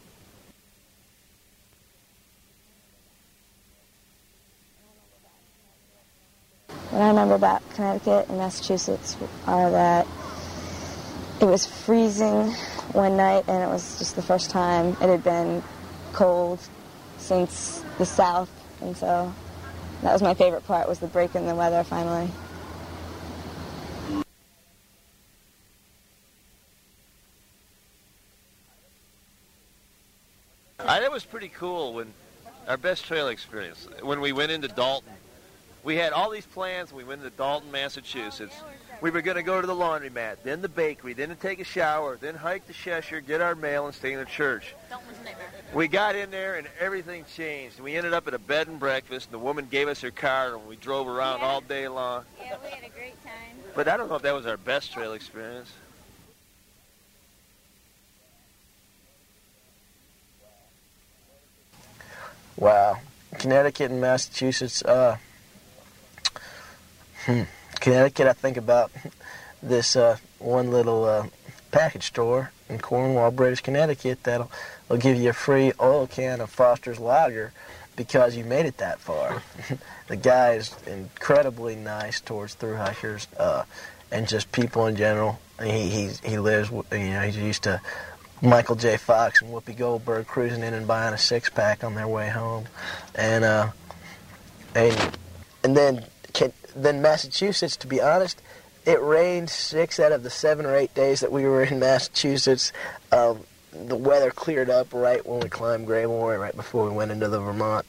[SPEAKER 10] What I remember about Connecticut and Massachusetts are that it was freezing one night, and it was just the first time it had been cold since the South, and so that was my favorite part was the break in the weather finally.
[SPEAKER 5] Uh, that was pretty cool when our best trail experience when we went into Dalton. We had all these plans. We went to Dalton, Massachusetts. We were going to go to the laundromat, then the bakery, then to take a shower, then hike to Cheshire, get our mail, and stay in the church. We got in there and everything changed. We ended up at a bed and breakfast. And the woman gave us her car and we drove around
[SPEAKER 6] Yeah.
[SPEAKER 5] all day long.
[SPEAKER 6] Yeah, we had a great time.
[SPEAKER 5] But I don't know if that was our best trail experience.
[SPEAKER 13] Wow. Connecticut and Massachusetts. Uh, hmm. Connecticut, I think about this uh, one little uh, package store in Cornwall, Bridge Connecticut that'll will give you a free oil can of Foster's Lager because you made it that far. *laughs* the guy is incredibly nice towards through hikers uh, and just people in general. He he's, he lives, you know, he's used to Michael J. Fox and Whoopi Goldberg cruising in and buying a six pack on their way home, and uh, and and then then Massachusetts, to be honest, it rained six out of the seven or eight days that we were in Massachusetts. Um, the weather cleared up right when we climbed Graymoor, right before we went into the Vermont,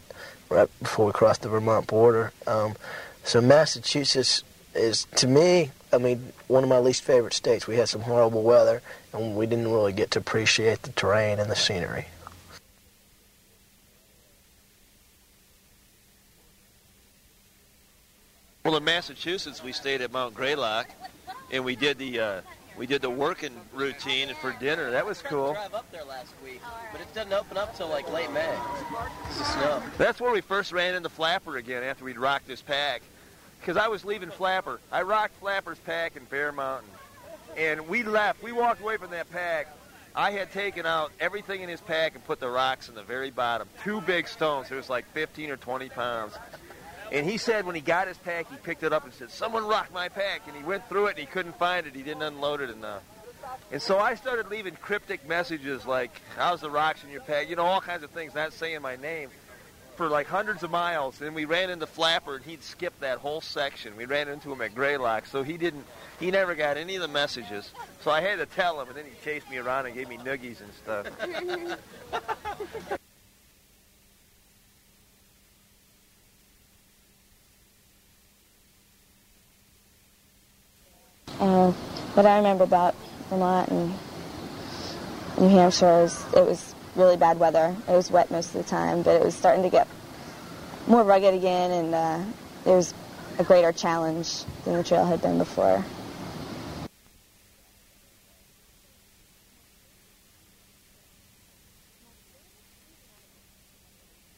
[SPEAKER 13] right before we crossed the Vermont border. Um, so Massachusetts is, to me, I mean, one of my least favorite states. We had some horrible weather, and we didn't really get to appreciate the terrain and the scenery.
[SPEAKER 5] Well, in Massachusetts, we stayed at Mount Greylock, and we did the uh, we did the working routine for dinner. That was cool.
[SPEAKER 12] Drive up there last week, but it doesn't open up till like late May. It's the snow.
[SPEAKER 5] That's where we first ran into Flapper again after we'd rocked his pack. Because I was leaving Flapper. I rocked Flapper's pack in Bear Mountain. And we left. We walked away from that pack. I had taken out everything in his pack and put the rocks in the very bottom. Two big stones. It was like 15 or 20 pounds. And he said when he got his pack, he picked it up and said, Someone rocked my pack. And he went through it and he couldn't find it. He didn't unload it enough. And so I started leaving cryptic messages like, How's the rocks in your pack? You know, all kinds of things, not saying my name, for like hundreds of miles. And we ran into Flapper and he'd skipped that whole section. We ran into him at Greylock. So he didn't, he never got any of the messages. So I had to tell him and then he chased me around and gave me noogies and stuff. *laughs*
[SPEAKER 10] Uh, what I remember about Vermont and New Hampshire is it was really bad weather. It was wet most of the time, but it was starting to get more rugged again, and uh, it was a greater challenge than the trail had been before.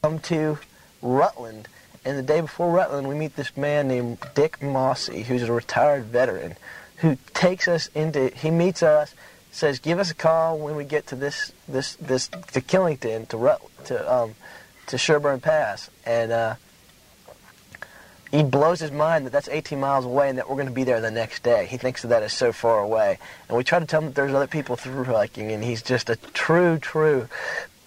[SPEAKER 13] come to Rutland. And the day before Rutland, we meet this man named Dick Mossy, who's a retired veteran, who *laughs* takes us into. He meets us, says, "Give us a call when we get to this this this to Killington to Rut to um to Sherburne Pass." And uh, he blows his mind that that's 18 miles away and that we're going to be there the next day. He thinks that that is so far away. And we try to tell him that there's other people through hiking, and he's just a true, true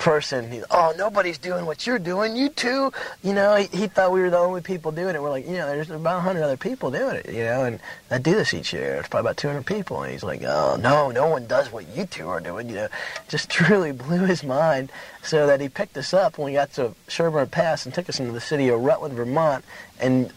[SPEAKER 13] person. He, oh, nobody's doing what you're doing. You too. You know, he, he thought we were the only people doing it. We're like, you know, there's about 100 other people doing it, you know, and I do this each year. It's probably about 200 people. And he's like, oh, no, no one does what you two are doing, you know. Just *laughs* truly blew his mind so that he picked us up when we got to Sherburne Pass and took us into the city of Rutland, Vermont, and,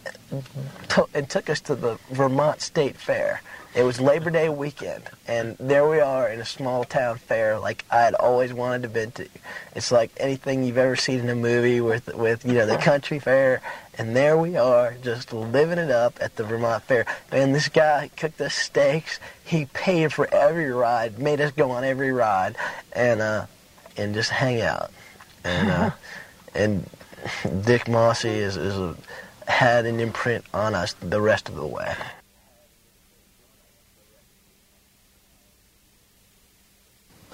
[SPEAKER 13] and took us to the Vermont State Fair. It was Labor Day weekend, and there we are in a small town fair like I had always wanted to been to. It's like anything you've ever seen in a movie with with you know the country fair, and there we are just living it up at the Vermont Fair. And this guy cooked us steaks. He paid for every ride, made us go on every ride, and uh, and just hang out. And uh, *laughs* and Dick Mossy is is a, had an imprint on us the rest of the way.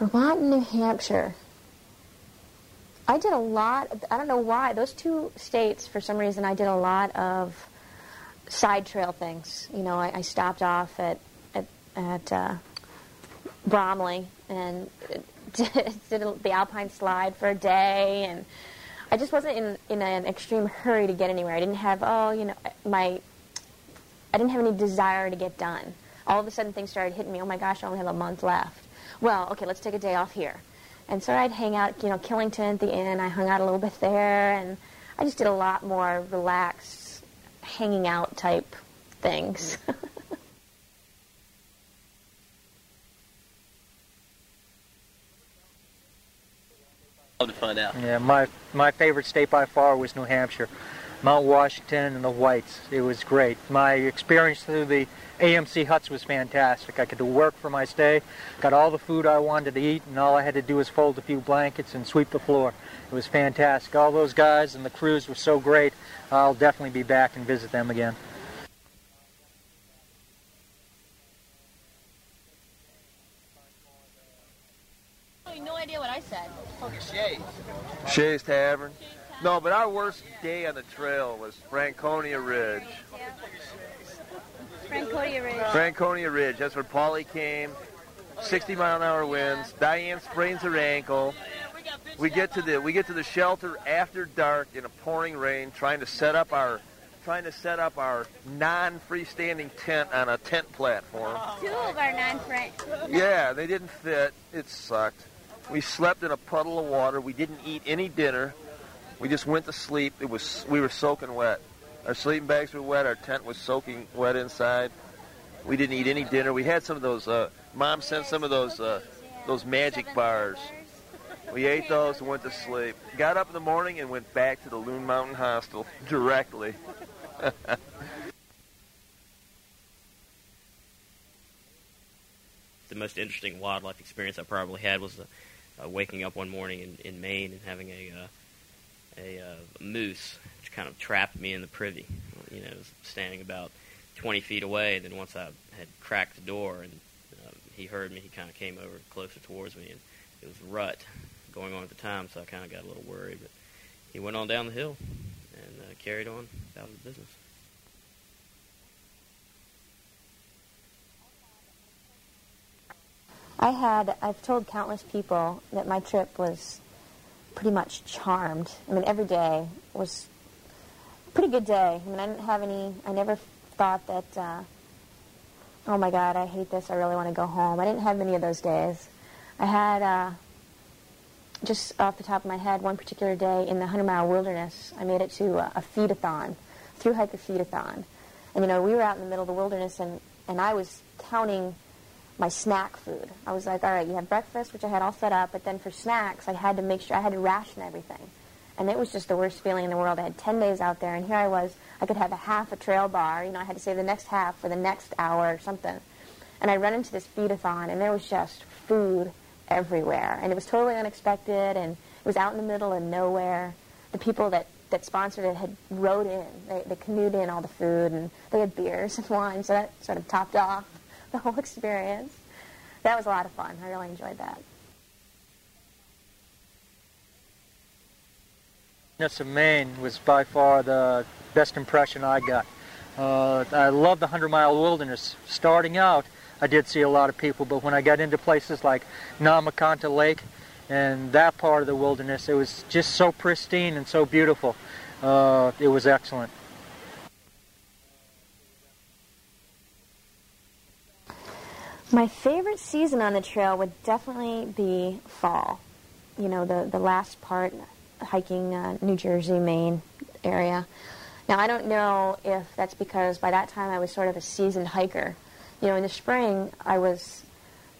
[SPEAKER 8] Vermont and New Hampshire. I did a lot. I don't know why. Those two states, for some reason, I did a lot of side trail things. You know, I, I stopped off at at, at uh, Bromley and *laughs* did, did the Alpine slide for a day, and I just wasn't in in an extreme hurry to get anywhere. I didn't have oh, you know, my I didn't have any desire to get done. All of a sudden, things started hitting me. Oh my gosh, I only have a month left. Well, okay, let's take a day off here. And so I'd hang out, you know, Killington at the inn. I hung out a little bit there, and I just did a lot more relaxed, hanging out type things. Mm.
[SPEAKER 12] Love to find out.
[SPEAKER 7] Yeah, my my favorite state by far was New Hampshire, Mount Washington and the Whites. It was great. My experience through the AMC huts was fantastic. I could do work for my stay, got all the food I wanted to eat, and all I had to do was fold a few blankets and sweep the floor. It was fantastic. All those guys and the crews were so great. I'll definitely be back and visit them again.
[SPEAKER 6] no idea what I said.
[SPEAKER 12] Shays.
[SPEAKER 5] Shay's Tavern. No, but our worst day on the trail was Franconia Ridge.
[SPEAKER 6] Franconia Ridge.
[SPEAKER 5] Franconia Ridge. That's where Paulie came. 60 mile an hour winds. Diane sprains her ankle. We get to the we get to the shelter after dark in a pouring rain, trying to set up our trying to set up our non-freestanding tent on a tent platform.
[SPEAKER 6] Two of our non-friends.
[SPEAKER 5] Yeah, they didn't fit. It sucked. We slept in a puddle of water. We didn't eat any dinner. We just went to sleep. It was we were soaking wet. Our sleeping bags were wet. Our tent was soaking wet inside. We didn't eat any dinner. We had some of those. Uh, Mom sent some of those uh, those magic bars. We ate those and went to sleep. Got up in the morning and went back to the Loon Mountain Hostel *laughs* directly. *laughs*
[SPEAKER 9] the most interesting wildlife experience I probably had was uh, uh, waking up one morning in, in Maine and having a a uh, moose, which kind of trapped me in the privy. You know, standing about 20 feet away. And then once I had cracked the door and uh, he heard me, he kind of came over closer towards me, and it was rut going on at the time, so I kind of got a little worried. But he went on down the hill and uh, carried on about his business.
[SPEAKER 8] I had, I've told countless people that my trip was pretty much charmed. I mean, every day was a pretty good day. I mean, I didn't have any, I never thought that, uh, oh my God, I hate this, I really want to go home. I didn't have many of those days. I had, uh, just off the top of my head, one particular day in the 100 Mile Wilderness, I made it to a, a feed-a-thon, through hiker feed-a-thon. And, you know, we were out in the middle of the wilderness, and, and I was counting my snack food. I was like, all right, you have breakfast, which I had all set up, but then for snacks, I had to make sure I had to ration everything. And it was just the worst feeling in the world. I had 10 days out there, and here I was. I could have a half a trail bar. You know, I had to save the next half for the next hour or something. And I run into this feed-a-thon, and there was just food everywhere. And it was totally unexpected, and it was out in the middle of nowhere. The people that, that sponsored it had rode in. They, they canoed in all the food, and they had beers and *laughs* wine, so that sort of topped off the whole experience. That was a lot of fun. I really enjoyed that.
[SPEAKER 7] of Maine was by far the best impression I got. Uh, I love the 100 mile wilderness. Starting out, I did see a lot of people, but when I got into places like Nahmakanta Lake and that part of the wilderness, it was just so pristine and so beautiful. Uh, it was excellent.
[SPEAKER 8] My favorite season on the trail would definitely be fall. You know, the, the last part, hiking uh, New Jersey, Maine area. Now, I don't know if that's because by that time I was sort of a seasoned hiker. You know, in the spring, I was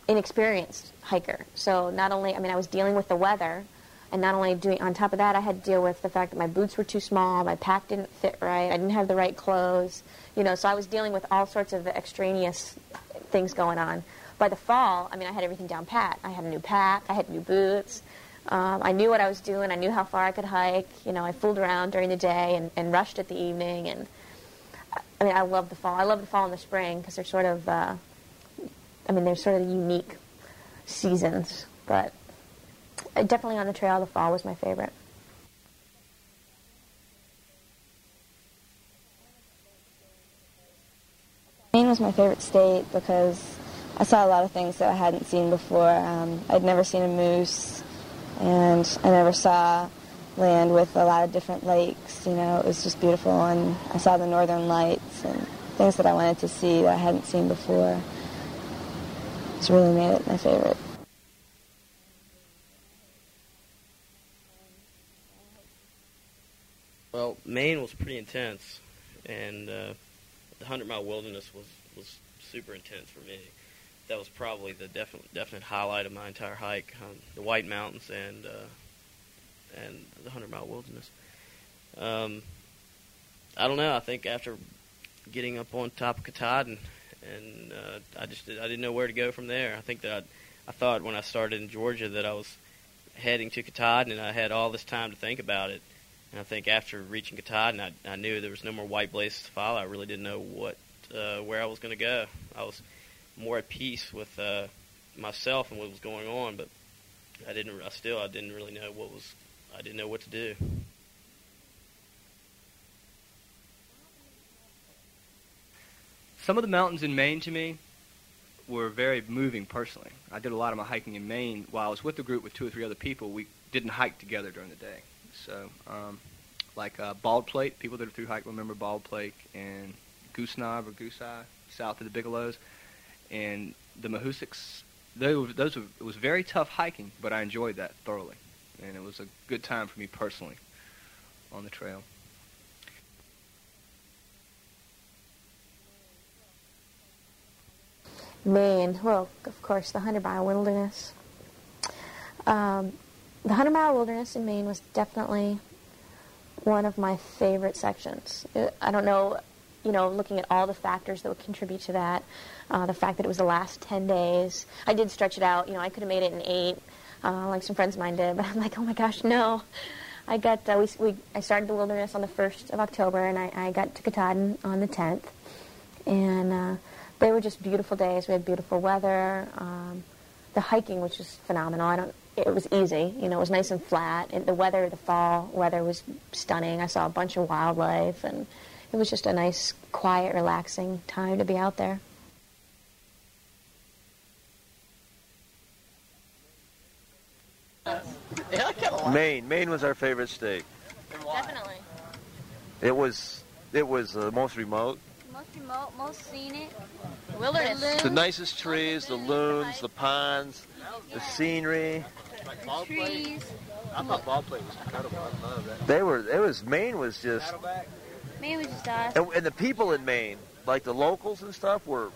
[SPEAKER 8] inexperienced hiker. So not only, I mean, I was dealing with the weather, and not only doing, on top of that, I had to deal with the fact that my boots were too small, my pack didn't fit right, I didn't have the right clothes, you know, so I was dealing with all sorts of extraneous things going on. By the fall, I mean, I had everything down pat. I had a new pack, I had new boots, um, I knew what I was doing, I knew how far I could hike, you know, I fooled around during the day and, and rushed at the evening, and I mean, I love the fall. I love the fall and the spring because they're sort of, uh, I mean, they're sort of unique seasons, but definitely on the trail, the fall was my favorite.
[SPEAKER 10] Maine was my favorite state because I saw a lot of things that I hadn't seen before. Um, I'd never seen a moose, and I never saw land with a lot of different lakes. You know, it was just beautiful, and I saw the northern lights and things that I wanted to see that I hadn't seen before. It's really made it my favorite.
[SPEAKER 9] Well, Maine was pretty intense, and uh, the Hundred Mile Wilderness was was super intense for me. That was probably the definite definite highlight of my entire hike: um, the White Mountains and uh, and the Hundred Mile Wilderness. Um, I don't know. I think after getting up on top of Katahdin, and uh, I just I didn't know where to go from there. I think that I'd, I thought when I started in Georgia that I was heading to Katahdin, and I had all this time to think about it and I think after reaching Katahdin, I, I knew there was no more white blazes to follow. I really didn't know what uh, where I was going to go. I was more at peace with uh, myself and what was going on, but I didn't. I still I didn't really know what was. I didn't know what to do.
[SPEAKER 4] Some of the mountains in Maine to me were very moving personally. I did a lot of my hiking in Maine while I was with a group with two or three other people. We didn't hike together during the day. So um, like uh, Baldpate. People that are through hike remember Baldpate and Goose Knob or Goose Eye south of the Bigelows, and the Mahoosics. Those, those were, it was very tough hiking, but I enjoyed that thoroughly, and it was a good time for me personally on the trail.
[SPEAKER 8] Man, well, of course, the 100 mile wilderness. Um, the 100 mile wilderness in Maine was definitely one of my favorite sections. I don't know, you know, looking at all the factors that would contribute to that, uh, the fact that it was the last 10 days. I did stretch it out. You know, I could have made it in eight, uh, like some friends of mine did, *laughs* but I'm like, oh my gosh, no. I got, uh, we, we, I started the wilderness on the 1st of October, and I, I got to Katahdin on the 10th. And uh, they were just beautiful days. We had beautiful weather. Um, the hiking, which was phenomenal. I don't. It was easy. You know, it was nice and flat. And the weather, the fall weather, was stunning. I saw a bunch of wildlife, and it was just a nice, quiet, relaxing time to be out there.
[SPEAKER 5] Maine. Maine was our favorite state.
[SPEAKER 6] Definitely.
[SPEAKER 5] It was it was uh, the most remote.
[SPEAKER 6] Most remote, most scenic. Wilderness.
[SPEAKER 5] The nicest trees, the loons, the ponds, the scenery.
[SPEAKER 6] trees.
[SPEAKER 12] I thought Baldpate was incredible. I love that.
[SPEAKER 5] They were. It was Maine was just,
[SPEAKER 6] Maybe we just awesome.
[SPEAKER 5] and, and the people in Maine, like the locals and stuff, were.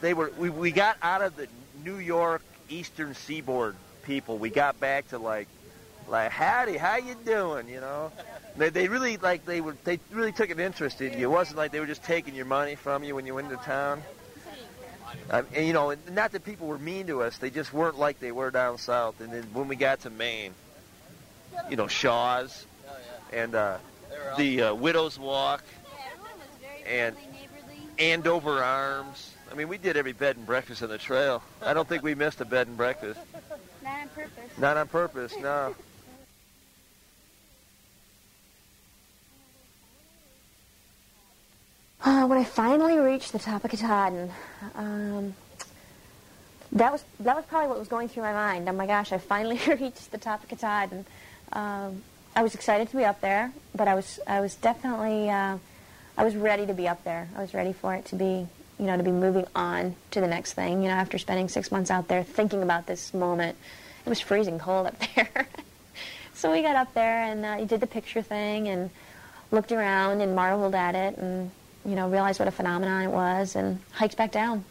[SPEAKER 5] They were. We, we got out of the New York Eastern Seaboard people. We got back to like, like howdy, how you doing? You know. They, they really like they were they really took an interest in you. It wasn't like they were just taking your money from you when you went into town. Uh, and you know, not that people were mean to us, they just weren't like they were down south. And then when we got to Maine, you know, Shaw's and uh, the uh, Widow's Walk and Andover Arms. I mean, we did every bed and breakfast on the trail. I don't think we missed a bed and breakfast.
[SPEAKER 6] Not on purpose.
[SPEAKER 5] Not on purpose, no.
[SPEAKER 8] Uh, when I finally reached the top of Katahdin, um, that was that was probably what was going through my mind. Oh my gosh, I finally *laughs* reached the top of Katahdin. Um, I was excited to be up there, but I was I was definitely uh, I was ready to be up there. I was ready for it to be you know to be moving on to the next thing. You know, after spending six months out there thinking about this moment, it was freezing cold up *laughs* there. so we got up there and uh, did the picture thing and looked around and marveled at it and you know realized what a phenomenon it was and hiked back down.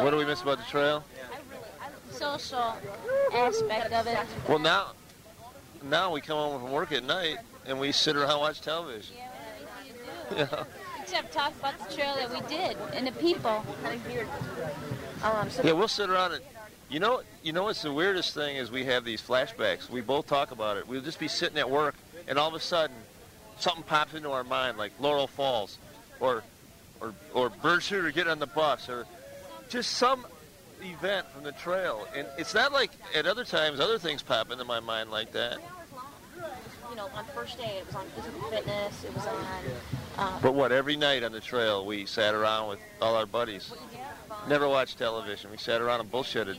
[SPEAKER 5] What do we miss about the trail?
[SPEAKER 6] Social aspect of it.
[SPEAKER 5] Well, now, now we come home from work at night and we sit around and watch television. Yeah.
[SPEAKER 6] Except talk about the trail that we did and the people.
[SPEAKER 8] Um, so
[SPEAKER 5] Yeah, we'll sit around and you know, you know what's the weirdest thing is we have these flashbacks. We both talk about it. We'll just be sitting at work, and all of a sudden, something pops into our mind, like Laurel Falls, or or or bird shooter getting on the bus, or just some event from the trail. And it's not like at other times other things pop into my mind like that.
[SPEAKER 8] you know, on first day it was on physical fitness. It was on. Uh,
[SPEAKER 5] But what? Every night on the trail, we sat around with all our buddies. Never watched television. We sat around and bullshitted.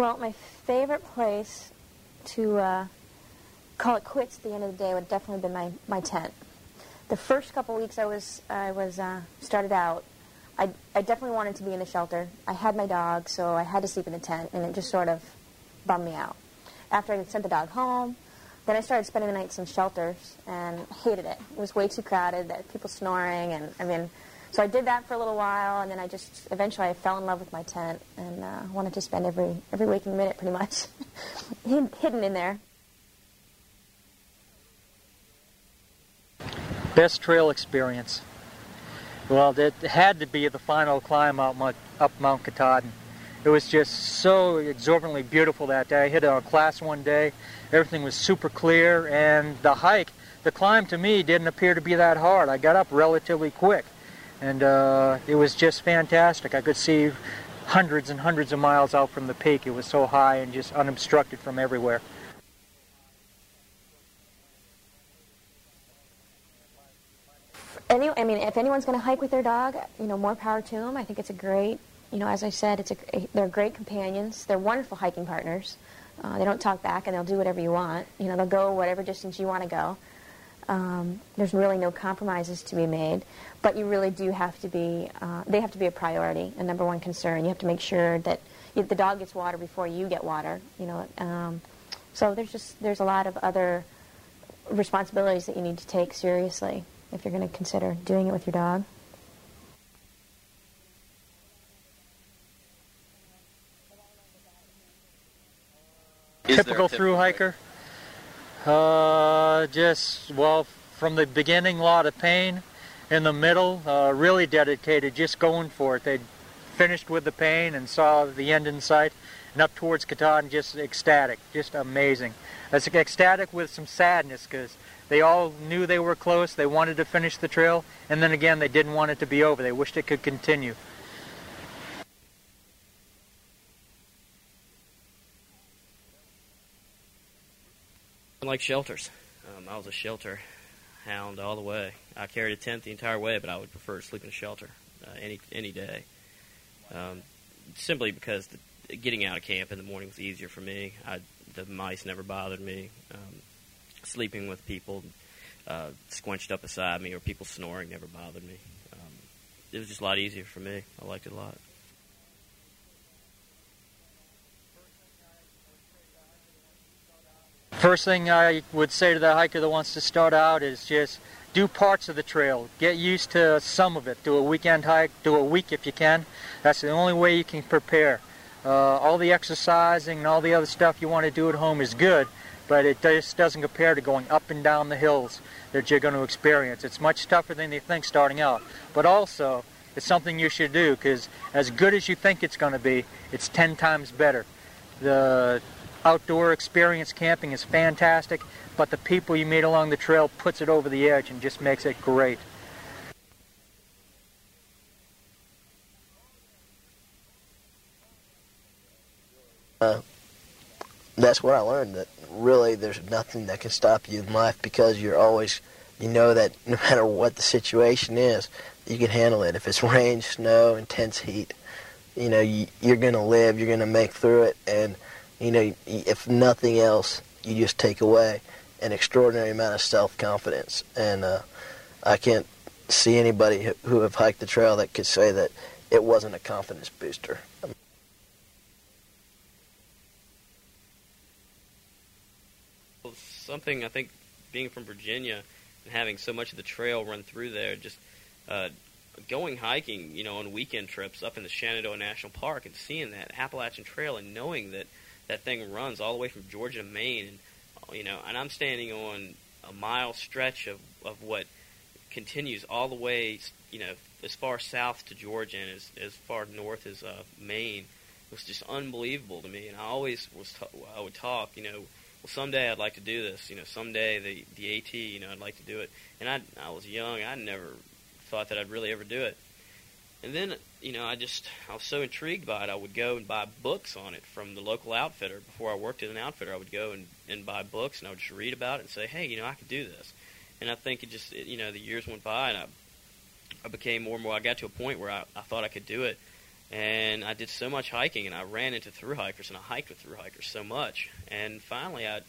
[SPEAKER 8] Well, my favorite place to uh, call it quits at the end of the day would definitely be my, my tent. The first couple weeks I was I was uh, started out, I, I definitely wanted to be in the shelter. I had my dog, so I had to sleep in the tent, and it just sort of bummed me out. After I sent the dog home, then I started spending the nights in shelters and hated it. It was way too crowded. People snoring, and I mean, so I did that for a little while, and then I just eventually I fell in love with my tent and uh, wanted to spend every every waking minute pretty much *laughs* hidden in there.
[SPEAKER 7] Best trail experience. Well, it had to be the final climb out Mount, up Mount Katahdin. It was just so exorbitantly beautiful that day. I hit it on class one day. Everything was super clear, and the hike, the climb to me didn't appear to be that hard. I got up relatively quick, and uh, it was just fantastic. I could see hundreds and hundreds of miles out from the peak. It was so high and just unobstructed from everywhere.
[SPEAKER 8] any, I mean, if anyone's going to hike with their dog, you know, more power to them. I think it's a great, you know, as I said, it's a, they're great companions. They're wonderful hiking partners. Uh, they don't talk back, and they'll do whatever you want. You know, they'll go whatever distance you want to go. Um, there's really no compromises to be made, but you really do have to be. Uh, they have to be a priority, a number one concern. You have to make sure that you, the dog gets water before you get water. You know, um, so there's just there's a lot of other responsibilities that you need to take seriously if you're going to consider doing it with your dog.
[SPEAKER 7] Typical through hiker. Uh, just well, from the beginning, a lot of pain. In the middle, uh, really dedicated, just going for it. They finished with the pain and saw the end in sight. And up towards Katahdin, just ecstatic, just amazing. It's ecstatic with some sadness because they all knew they were close. They wanted to finish the trail, and then again, they didn't want it to be over. They wished it could continue.
[SPEAKER 9] Like shelters. Um, I was a shelter hound all the way. I carried a tent the entire way, but I would prefer to sleep in a shelter uh, any any day. Um, simply because the, getting out of camp in the morning was easier for me. I, the mice never bothered me. Um, sleeping with people uh, squinched up beside me or people snoring never bothered me. Um, it was just a lot easier for me. I liked it a lot.
[SPEAKER 7] First thing I would say to the hiker that wants to start out is just do parts of the trail. Get used to some of it. Do a weekend hike, do a week if you can. That's the only way you can prepare. Uh, all the exercising and all the other stuff you want to do at home is good, but it just doesn't compare to going up and down the hills that you're going to experience. It's much tougher than you think starting out, but also it's something you should do because as good as you think it's going to be, it's 10 times better. The outdoor experience camping is fantastic, but the people you meet along the trail puts it over the edge and just makes it great.
[SPEAKER 13] Uh, that's what I learned that really there's nothing that can stop you in life because you're always you know that no *laughs* matter what the situation is you can handle it if it's rain snow intense heat you know you, you're going to live you're going to make through it and you know, if nothing else, you just take away an extraordinary amount of self-confidence. And uh, I can't see anybody who have hiked the trail that could say that it wasn't a confidence booster.
[SPEAKER 9] Something I think being from Virginia and having so much of the trail run through there, just uh, going hiking, you know, on weekend trips up in the Shenandoah National Park and seeing that Appalachian Trail and knowing that – that thing runs all the way from Georgia to Maine, and you know, and I'm standing on a mile stretch of of what continues all the way, you know, as far south to Georgia and as as far north as uh, Maine. It was just unbelievable to me, and I always was t- I would talk, you know, well someday I'd like to do this, you know, someday the the AT, you know, I'd like to do it, and I I was young, I never thought that I'd really ever do it. And then, you know, I just, I was so intrigued by it, I would go and buy books on it from the local outfitter. Before I worked at an outfitter, I would go and, and buy books and I would just read about it and say, hey, you know, I could do this. And I think it just, it, you know, the years went by and I, I became more and more, I got to a point where I, I thought I could do it. And I did so much hiking and I ran into through hikers and I hiked with through hikers so much. And finally, I,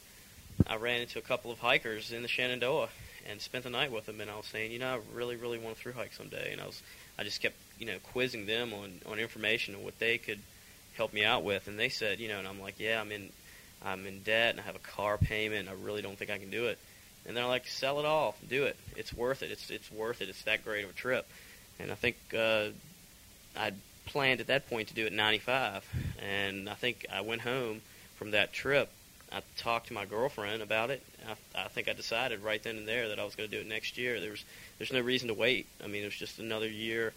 [SPEAKER 9] I ran into a couple of hikers in the Shenandoah and spent the night with them. And I was saying, you know, I really, really want to through hike someday. And I was, I just kept you know quizzing them on on information and what they could help me out with, and they said, you know, and I'm like, yeah, I'm in I'm in debt and I have a car payment. And I really don't think I can do it. And they're like, sell it all, do it. It's worth it. It's it's worth it. It's that great of a trip. And I think uh, I planned at that point to do it 95, and I think I went home from that trip. I talked to my girlfriend about it. I, I think I decided right then and there that I was going to do it next year. There was there's no reason to wait. I mean, it was just another year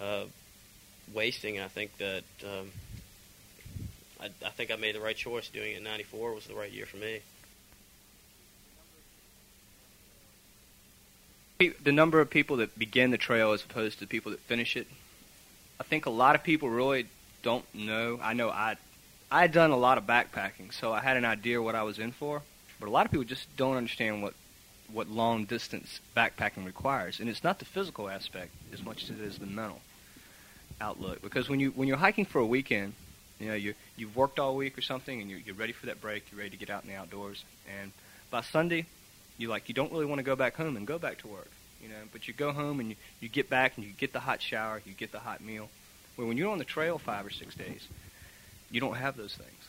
[SPEAKER 9] uh, wasting. I think that um, I, I think I made the right choice. Doing it in '94 was the right year for me.
[SPEAKER 4] The number of people that begin the trail as opposed to the people that finish it, I think a lot of people really don't know. I know I I had done a lot of backpacking, so I had an idea what I was in for. But a lot of people just don't understand what what long distance backpacking requires, and it's not the physical aspect as much as it is the mental outlook. Because when you when you're hiking for a weekend, you know you you've worked all week or something, and you're, you're ready for that break. You're ready to get out in the outdoors, and by Sunday, you like you don't really want to go back home and go back to work, you know. But you go home and you, you get back and you get the hot shower, you get the hot meal. Where when you're on the trail five or six days, you don't have those things,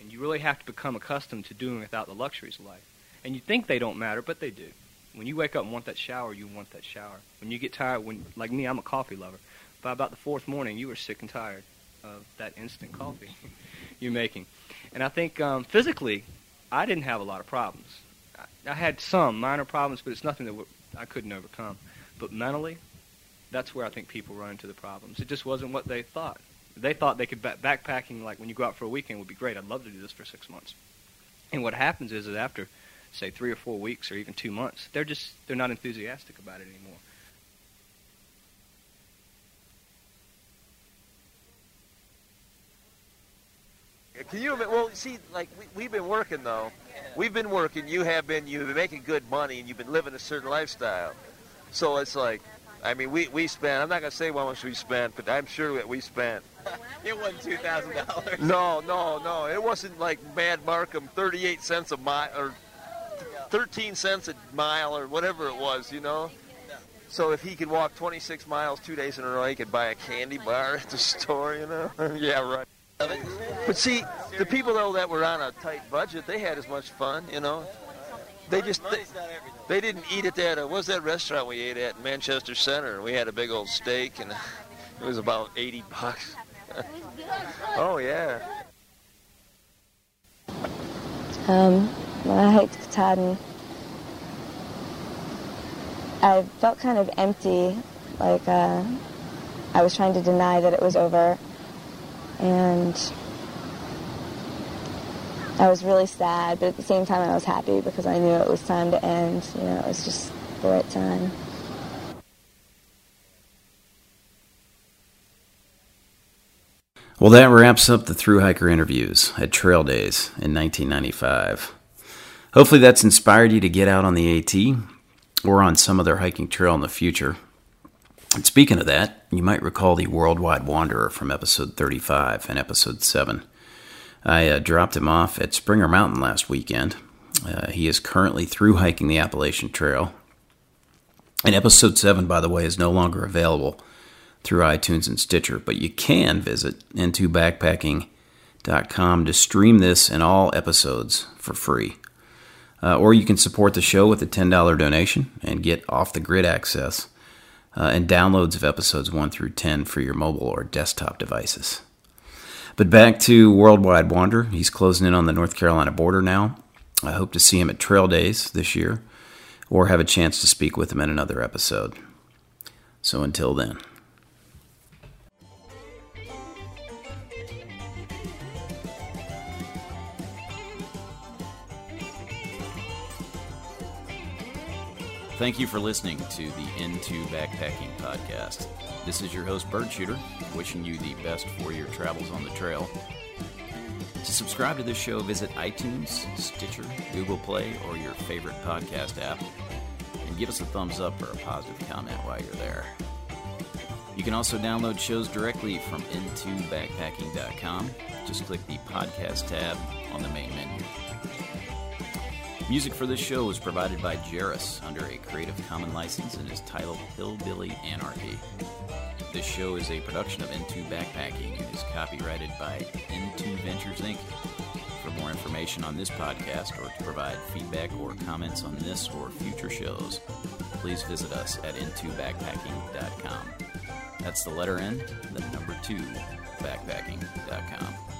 [SPEAKER 4] and you really have to become accustomed to doing without the luxuries of life. And you think they don't matter, but they do. When you wake up and want that shower, you want that shower. When you get tired, when like me, I'm a coffee lover. By about the fourth morning, you were sick and tired of that instant coffee *laughs* you're making. And I think um, physically, I didn't have a lot of problems. I, I had some minor problems, but it's nothing that I couldn't overcome. But mentally, that's where I think people run into the problems. It just wasn't what they thought. They thought they could ba- backpacking like when you go out for a weekend would be great. I'd love to do this for six months. And what happens is that after say three or four weeks or even two months, they're just they're not enthusiastic about it anymore.
[SPEAKER 5] Can you? Well, see, like we, we've been working though. We've been working. You have been. You've been making good money, and you've been living a certain lifestyle. So it's like, I mean, we we spent. I'm not gonna say how much we spent, but I'm sure that we spent. *laughs*
[SPEAKER 12] it wasn't two thousand dollars.
[SPEAKER 5] No, no, no. It wasn't like Mad Markham, 38 cents a mile or 13 cents a mile or whatever it was, you know. So if he could walk 26 miles two days in a row, he could buy a candy bar at the store, you know. *laughs* yeah, right. But see, the people though that were on a tight budget, they had as much fun, you know. They just they, they didn't eat at that. Uh, what was that restaurant we ate at in Manchester Center? We had a big old steak, and *laughs* it was about 80 bucks. *laughs* oh yeah.
[SPEAKER 10] Um, when I hiked Katahdin, I felt kind of empty, like uh, I was trying to deny that it was over. And I was really sad, but at the same time I was happy because I knew it was time to end. You know, it was just the right time.
[SPEAKER 1] Well, that wraps up the through hiker interviews at Trail Days in 1995. Hopefully, that's inspired you to get out on the AT or on some other hiking trail in the future. And speaking of that, you might recall the Worldwide Wanderer from episode 35 and episode 7. I uh, dropped him off at Springer Mountain last weekend. Uh, he is currently through hiking the Appalachian Trail. And episode 7, by the way, is no longer available through iTunes and Stitcher, but you can visit n2backpacking.com to stream this and all episodes for free. Uh, or you can support the show with a $10 donation and get off the grid access uh, and downloads of episodes 1 through 10 for your mobile or desktop devices. But back to Worldwide Wander. He's closing in on the North Carolina border now. I hope to see him at Trail Days this year or have a chance to speak with him in another episode. So until then. Thank you for listening to the N2 Backpacking Podcast. This is your host, Bird Shooter, wishing you the best for your travels on the trail. To subscribe to this show, visit iTunes, Stitcher, Google Play, or your favorite podcast app, and give us a thumbs up or a positive comment while you're there. You can also download shows directly from n2backpacking.com. Just click the podcast tab on the main menu. Music for this show was provided by Jairus under a Creative Commons license and is titled Hillbilly Anarchy. This show is a production of N2 Backpacking and is copyrighted by N2 Ventures Inc. For more information on this podcast or to provide feedback or comments on this or future shows, please visit us at n2backpacking.com. That's the letter N, the number 2, backpacking.com.